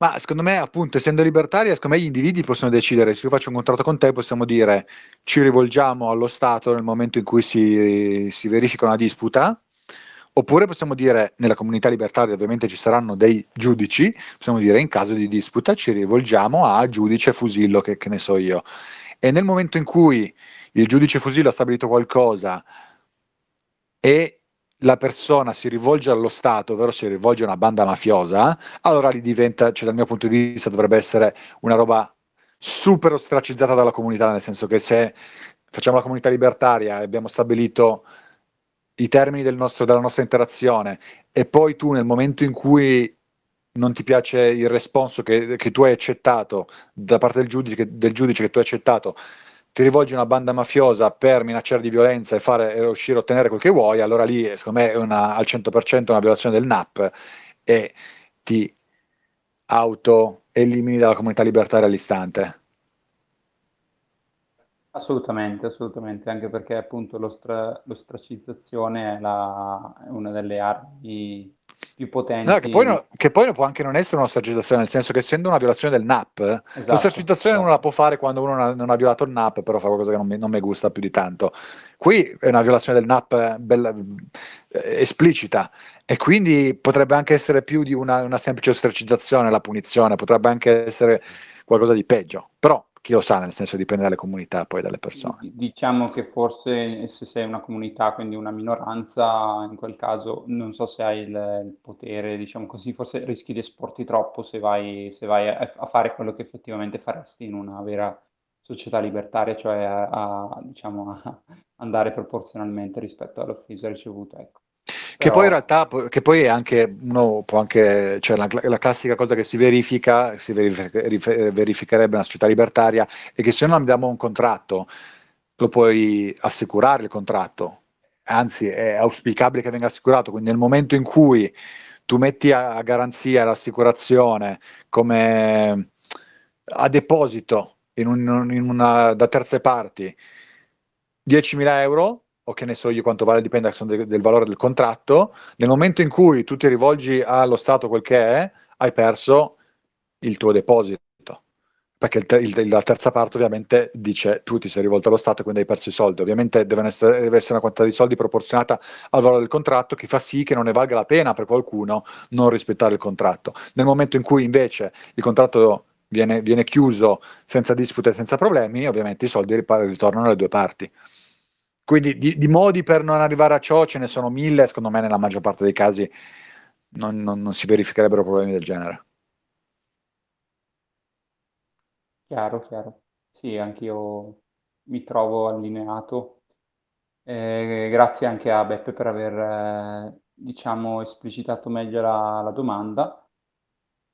Ma secondo me, appunto, essendo libertaria, secondo me gli individui possono decidere, se io faccio un contratto con te, possiamo dire ci rivolgiamo allo Stato nel momento in cui si, si verifica una disputa, oppure possiamo dire, nella comunità libertaria ovviamente ci saranno dei giudici, possiamo dire in caso di disputa ci rivolgiamo a giudice Fusillo, che, che ne so io. E nel momento in cui il giudice Fusillo ha stabilito qualcosa e la persona si rivolge allo Stato, ovvero si rivolge a una banda mafiosa, allora lì diventa, cioè dal mio punto di vista, dovrebbe essere una roba super ostracizzata dalla comunità, nel senso che se facciamo la comunità libertaria e abbiamo stabilito i termini del nostro, della nostra interazione e poi tu nel momento in cui non ti piace il responso che, che tu hai accettato da parte del giudice, del giudice che tu hai accettato, ti rivolgi a una banda mafiosa per minacciare di violenza e, fare, e riuscire a ottenere quel che vuoi, allora lì secondo me è una, al 100% una violazione del NAP e ti auto elimini dalla comunità libertaria all'istante. Assolutamente, assolutamente, anche perché appunto l'ostra- l'ostracizzazione è, la, è una delle armi più potenti. No, che, poi no, che poi può anche non essere un'ostracizzazione, nel senso che essendo una violazione del NAP, esatto, l'ostracizzazione esatto. non la può fare quando uno non ha, non ha, violato il NAP, però fa qualcosa che non mi, non mi, gusta più di tanto. Qui è una violazione del NAP bella, eh, esplicita e quindi potrebbe anche essere più di una, una semplice ostracizzazione la punizione, potrebbe anche essere qualcosa di peggio, però chi lo sa, nel senso dipende dalle comunità, poi dalle persone. Diciamo che forse se sei una comunità, quindi una minoranza, in quel caso non so se hai il, il potere, diciamo così, forse rischi di esporti troppo se vai, se vai a, a, fare quello che effettivamente faresti in una vera società libertaria, cioè a, a diciamo, a andare proporzionalmente rispetto all'offesa ricevuta. Ecco. Che poi in realtà, che poi è anche, uno può anche, cioè la, la classica cosa che si verifica, si verifica, verificherebbe una società libertaria, è che se non abbiamo un contratto, lo puoi assicurare il contratto, anzi è auspicabile che venga assicurato, quindi nel momento in cui tu metti a, a garanzia l'assicurazione come a deposito in un, in una, da terze parti 10.000 euro, o che ne so io quanto vale, dipende del, del valore del contratto, nel momento in cui tu ti rivolgi allo Stato quel che è, hai perso il tuo deposito. Perché il, il, la terza parte ovviamente dice tu ti sei rivolto allo Stato e quindi hai perso i soldi. Ovviamente essere, deve essere una quantità di soldi proporzionata al valore del contratto che fa sì che non ne valga la pena per qualcuno non rispettare il contratto. Nel momento in cui invece il contratto viene, viene chiuso senza dispute e senza problemi, ovviamente i soldi ritornano alle due parti. Quindi di, di, modi per non arrivare a ciò ce ne sono mille, secondo me nella maggior parte dei casi non, non, non si verificherebbero problemi del genere. Chiaro, chiaro. Sì, anch'io mi trovo allineato. Eh, grazie anche a Beppe per aver, eh, diciamo, esplicitato meglio la, la domanda.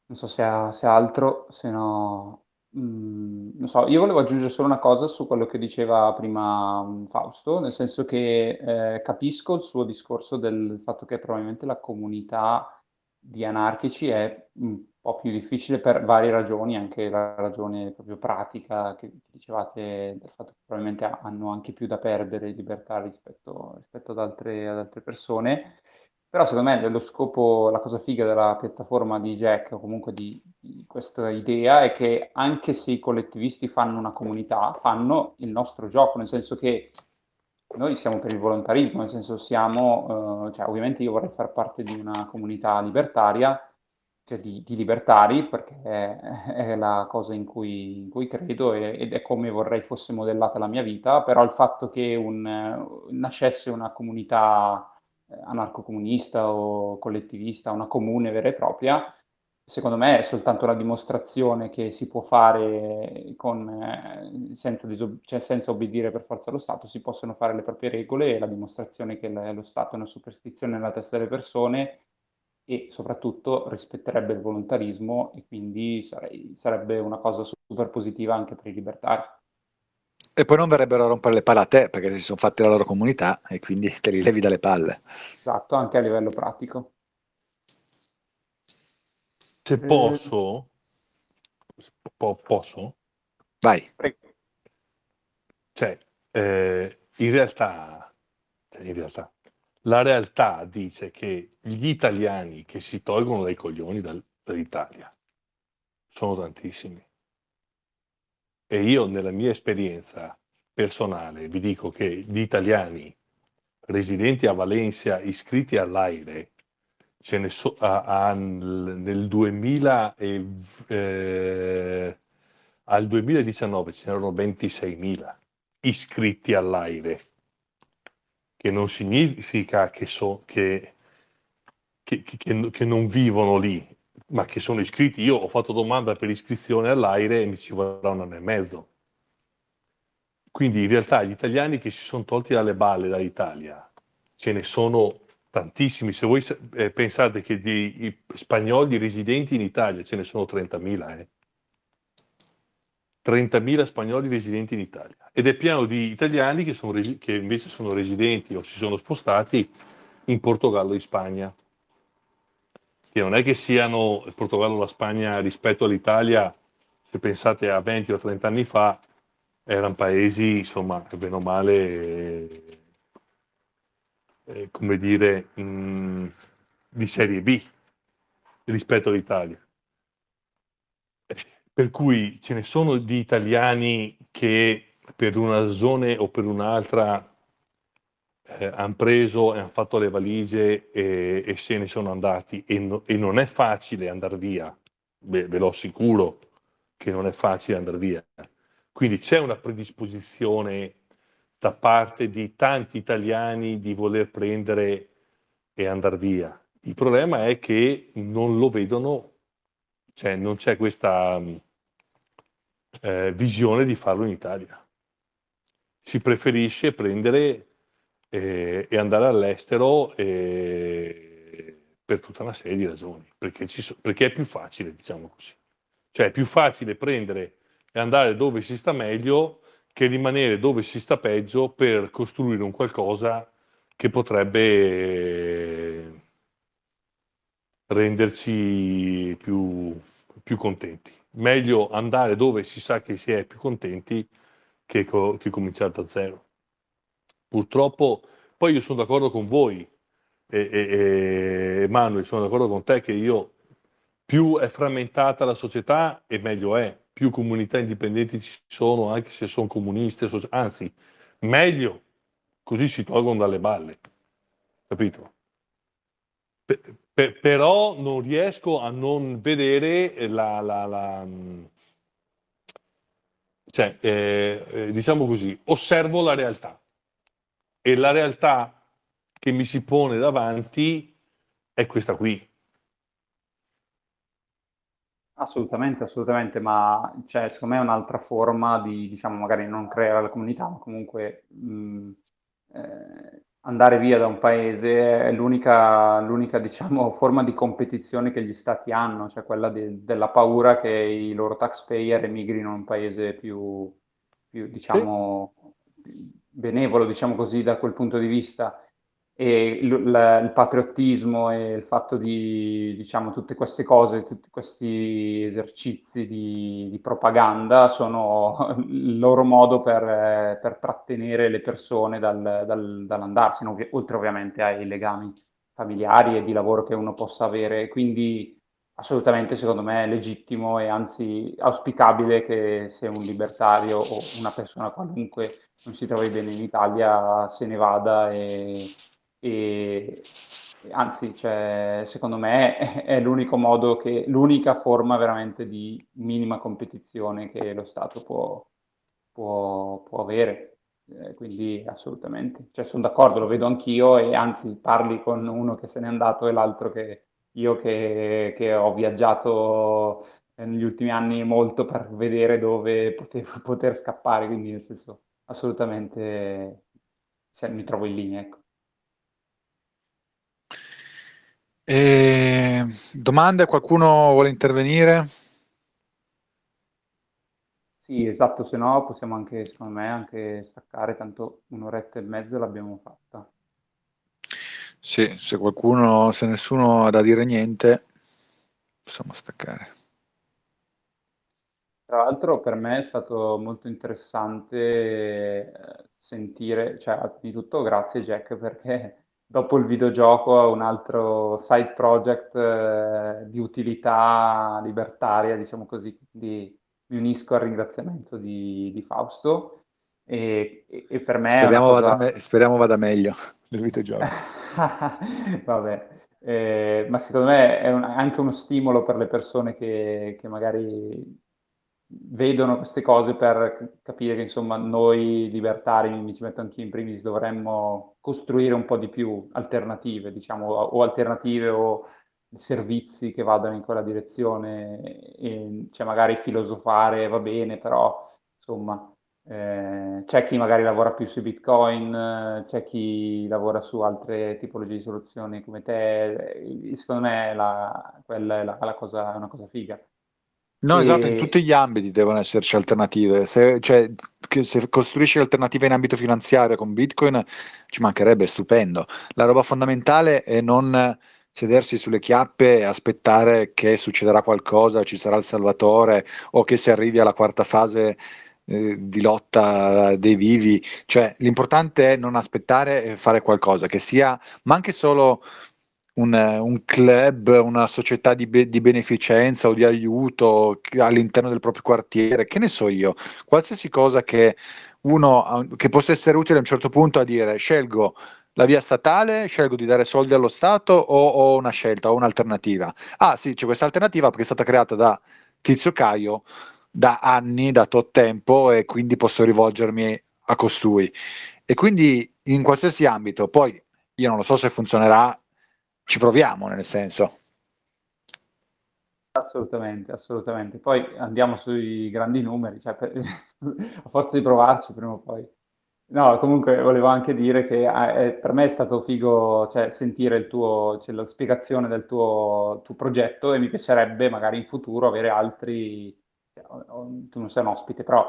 Non so se ha, se altro, se no Mhmm, non so, io volevo aggiungere solo una cosa su quello che diceva prima, mhmm, Fausto, nel senso che, ehm, capisco il suo discorso del fatto che probabilmente la comunità di anarchici è, mhmm, po' più difficile per varie ragioni, anche la ragione proprio pratica che dicevate del fatto che probabilmente hanno anche più da perdere libertà rispetto, rispetto ad, altre, ad altre persone. Però secondo me lo scopo, la cosa figa della piattaforma di Jack o comunque di, di, questa idea è che anche se i collettivisti fanno una comunità, fanno il nostro gioco, nel senso che noi siamo per il volontarismo, nel senso siamo, eh, cioè ovviamente io vorrei far parte di una comunità libertaria, cioè di, di libertari, perché è, è, la cosa in cui, in cui credo e, ed è come vorrei fosse modellata la mia vita, però il fatto che un, nascesse una comunità anarcocomunista o collettivista, una comune vera e propria, secondo me è soltanto la dimostrazione che si può fare con, eh, senza, disob- cioè senza obbedire per forza allo Stato, si possono fare le proprie regole e la dimostrazione che lo Stato è una superstizione nella testa delle persone e soprattutto rispetterebbe il volontarismo e quindi sarei, sarebbe una cosa super positiva anche per i libertari. E poi non verrebbero a rompere le palle a te perché si sono fatti la loro comunità e quindi te li levi dalle palle. Esatto, anche a livello pratico. Se eh, posso, po- posso? Vai. Cioè, eh, in realtà, cioè in realtà, la realtà dice che gli italiani che si tolgono dai coglioni dal, dall'Italia sono tantissimi. E io nella mia esperienza personale vi dico che gli italiani residenti a Valencia iscritti all'AIRE ce ne so, a, a, nel 2000 e, eh, al 2019 ce n'erano 26.000 iscritti all'AIRE che non significa che, so, che, che, che, che non vivono lì, ma che sono iscritti. Io ho fatto domanda per iscrizione all'AIRE e mi ci vorrà un anno e mezzo. Quindi in realtà gli italiani che si sono tolti dalle balle dall'Italia ce ne sono tantissimi. Se voi eh, pensate che di spagnoli residenti in Italia ce ne sono 30.000, eh. 30.000 spagnoli residenti in Italia ed è pieno di italiani che, sono, che, invece sono residenti o si sono spostati in Portogallo e in Spagna. Che non è che siano il Portogallo e la Spagna rispetto all'Italia, se pensate a 20 o 30 anni fa, erano paesi, insomma, bene o male, eh, eh, come dire, in, di serie B rispetto all'Italia. Per cui ce ne sono di italiani che per una ragione o per un'altra eh, hanno preso e hanno fatto le valigie e, e se ne sono andati e, no, e, non è facile andare via, Beh, ve lo assicuro che non è facile andare via. Quindi c'è una predisposizione da parte di tanti italiani di voler prendere e andare via. Il problema è che non lo vedono, cioè non c'è questa eh, visione di farlo in Italia. Si preferisce prendere eh, e andare all'estero eh, per tutta una serie di ragioni, perché, so, perché, è più facile, diciamo così. Cioè è più facile prendere e andare dove si sta meglio che rimanere dove si sta peggio per costruire un qualcosa che potrebbe renderci più, più contenti meglio andare dove si sa che si è più contenti che, co- che cominciare da zero. Purtroppo, poi io sono d'accordo con voi, e, e, e Manuel, sono d'accordo con te che io più è frammentata la società e meglio è, più comunità indipendenti ci sono, anche se sono comuniste, anzi, meglio, così si tolgono dalle balle, capito? Per, però non riesco a non vedere la, la, la cioè, eh, eh, diciamo così, osservo la realtà e la realtà che mi si pone davanti è questa qui. Assolutamente, assolutamente, ma cioè, secondo me è un'altra forma di, diciamo, magari non creare la comunità, ma comunque mh, eh, andare via da un paese è l'unica, l'unica diciamo, forma di competizione che gli stati hanno, cioè quella de, della paura che i loro taxpayer emigrino in un paese più, più diciamo, benevolo, diciamo così, da quel punto di vista. e il, il, patriottismo e il fatto di, diciamo, tutte queste cose, tutti questi esercizi di, di propaganda sono il loro modo per, per trattenere le persone dal, dal, dall'andarsene, oltre ovviamente ai legami familiari e di lavoro che uno possa avere. Quindi assolutamente secondo me è legittimo e anzi auspicabile che se un libertario o una persona qualunque non si trovi bene in Italia se ne vada e e anzi, cioè, secondo me è, l'unico modo che, l'unica forma veramente di minima competizione che lo Stato può, può, può avere. Eh, quindi assolutamente, cioè, sono d'accordo, lo vedo anch'io e anzi parli con uno che se n'è andato e l'altro che io che, che ho viaggiato negli ultimi anni molto per vedere dove potevo poter scappare, quindi nel senso assolutamente cioè, mi trovo in linea. Ecco. E... Domande? Qualcuno vuole intervenire? Sì, esatto, se no possiamo anche, secondo me, anche staccare, tanto un'oretta e mezza l'abbiamo fatta. Sì, se qualcuno, se nessuno ha da dire niente, possiamo staccare. Tra l'altro per me è stato molto interessante eh, sentire, cioè, di tutto grazie Jack perché dopo il videogioco un altro side project eh, di utilità libertaria, diciamo così, quindi mi unisco al ringraziamento di, di Fausto e, e, e, per me... Speriamo, cosa... vada, me- speriamo vada meglio nel videogioco. Vabbè, eh, ma secondo me è un, anche uno stimolo per le persone che, che magari vedono queste cose per capire che insomma noi libertari, mi ci metto anche in primis, dovremmo costruire un po' di più alternative, diciamo, o alternative o servizi che vadano in quella direzione, e, cioè magari filosofare va bene, però insomma eh, c'è chi magari lavora più su Bitcoin, c'è chi lavora su altre tipologie di soluzioni come te, secondo me la, quella è la, la cosa, è una cosa figa. No, esatto, in tutti gli ambiti devono esserci alternative. Se, cioè, se costruisci alternative in ambito finanziario con Bitcoin, ci mancherebbe, è stupendo. La roba fondamentale è non sedersi sulle chiappe e aspettare che succederà qualcosa, ci sarà il salvatore o che si arrivi alla quarta fase eh, di lotta dei vivi. Cioè, l'importante è non aspettare e fare qualcosa che sia, ma anche solo un, un club, una società di, be- di, beneficenza o di aiuto all'interno del proprio quartiere, che ne so io, qualsiasi cosa che uno che possa essere utile a un certo punto a dire scelgo la via statale, scelgo di dare soldi allo Stato o ho una scelta, o un'alternativa. Ah sì, c'è questa alternativa perché è stata creata da Tizio Caio da anni, da tot tempo e quindi posso rivolgermi a costui. E quindi in qualsiasi ambito, poi io non lo so se funzionerà ci proviamo, nel senso. Assolutamente, assolutamente. Poi andiamo sui grandi numeri, cioè per, a forza di provarci prima o poi. No, comunque volevo anche dire che eh, per me è stato figo cioè, sentire il tuo, cioè, la spiegazione del tuo, tuo, progetto e mi piacerebbe magari in futuro avere altri, tu non sei un ospite, però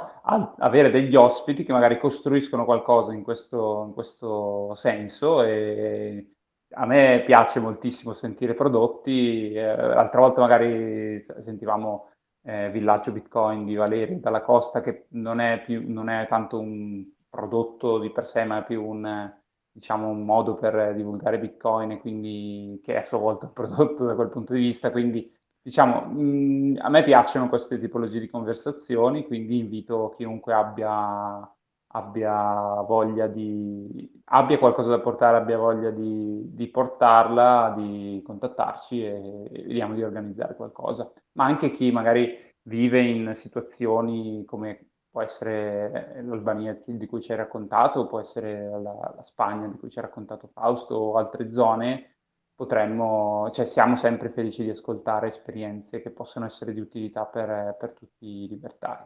avere degli ospiti che magari costruiscono qualcosa in questo, in questo senso e a me piace moltissimo sentire prodotti, eh, l'altra volta magari sentivamo eh, Villaggio Bitcoin di Valeri dalla Costa che non è, più, non è tanto un prodotto di per sé ma è più un, diciamo, un modo per divulgare Bitcoin e quindi che è a sua volta un prodotto da quel punto di vista, quindi diciamo mh, a me piacciono queste tipologie di conversazioni, quindi invito chiunque abbia abbia voglia di, abbia qualcosa da portare, abbia voglia di, di portarla, di contattarci e, e vediamo di organizzare qualcosa. Ma anche chi magari vive in situazioni come può essere l'Albania di cui ci hai raccontato, può essere la, la, Spagna di cui ci ha raccontato Fausto o altre zone, potremmo, cioè siamo sempre felici di ascoltare esperienze che possono essere di utilità per, per tutti i libertari.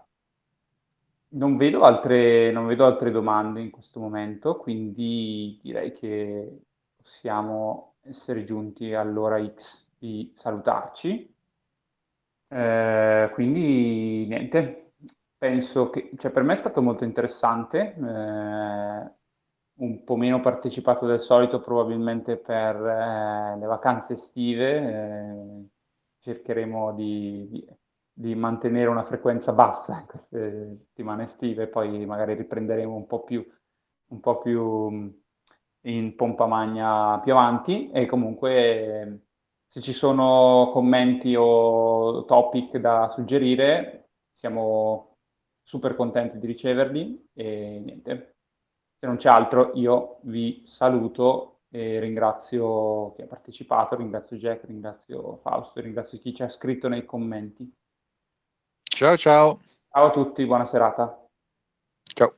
Non vedo altre, non vedo altre domande in questo momento, quindi direi che possiamo essere giunti all'ora X di salutarci. Eh, quindi niente, penso che cioè per me è stato molto interessante. Eh, un po' meno partecipato del solito probabilmente per eh, le vacanze estive, eh, cercheremo di, di, di, mantenere una frequenza bassa in queste settimane estive, poi magari riprenderemo un po' più, un po più in pompa magna più avanti e comunque se ci sono commenti o topic da suggerire siamo super contenti di riceverli e niente. Se non c'è altro, io vi saluto e ringrazio chi ha partecipato, ringrazio Jack, ringrazio Fausto, ringrazio chi ci ha scritto nei commenti. Ciao ciao. Ciao a tutti, buona serata. Ciao.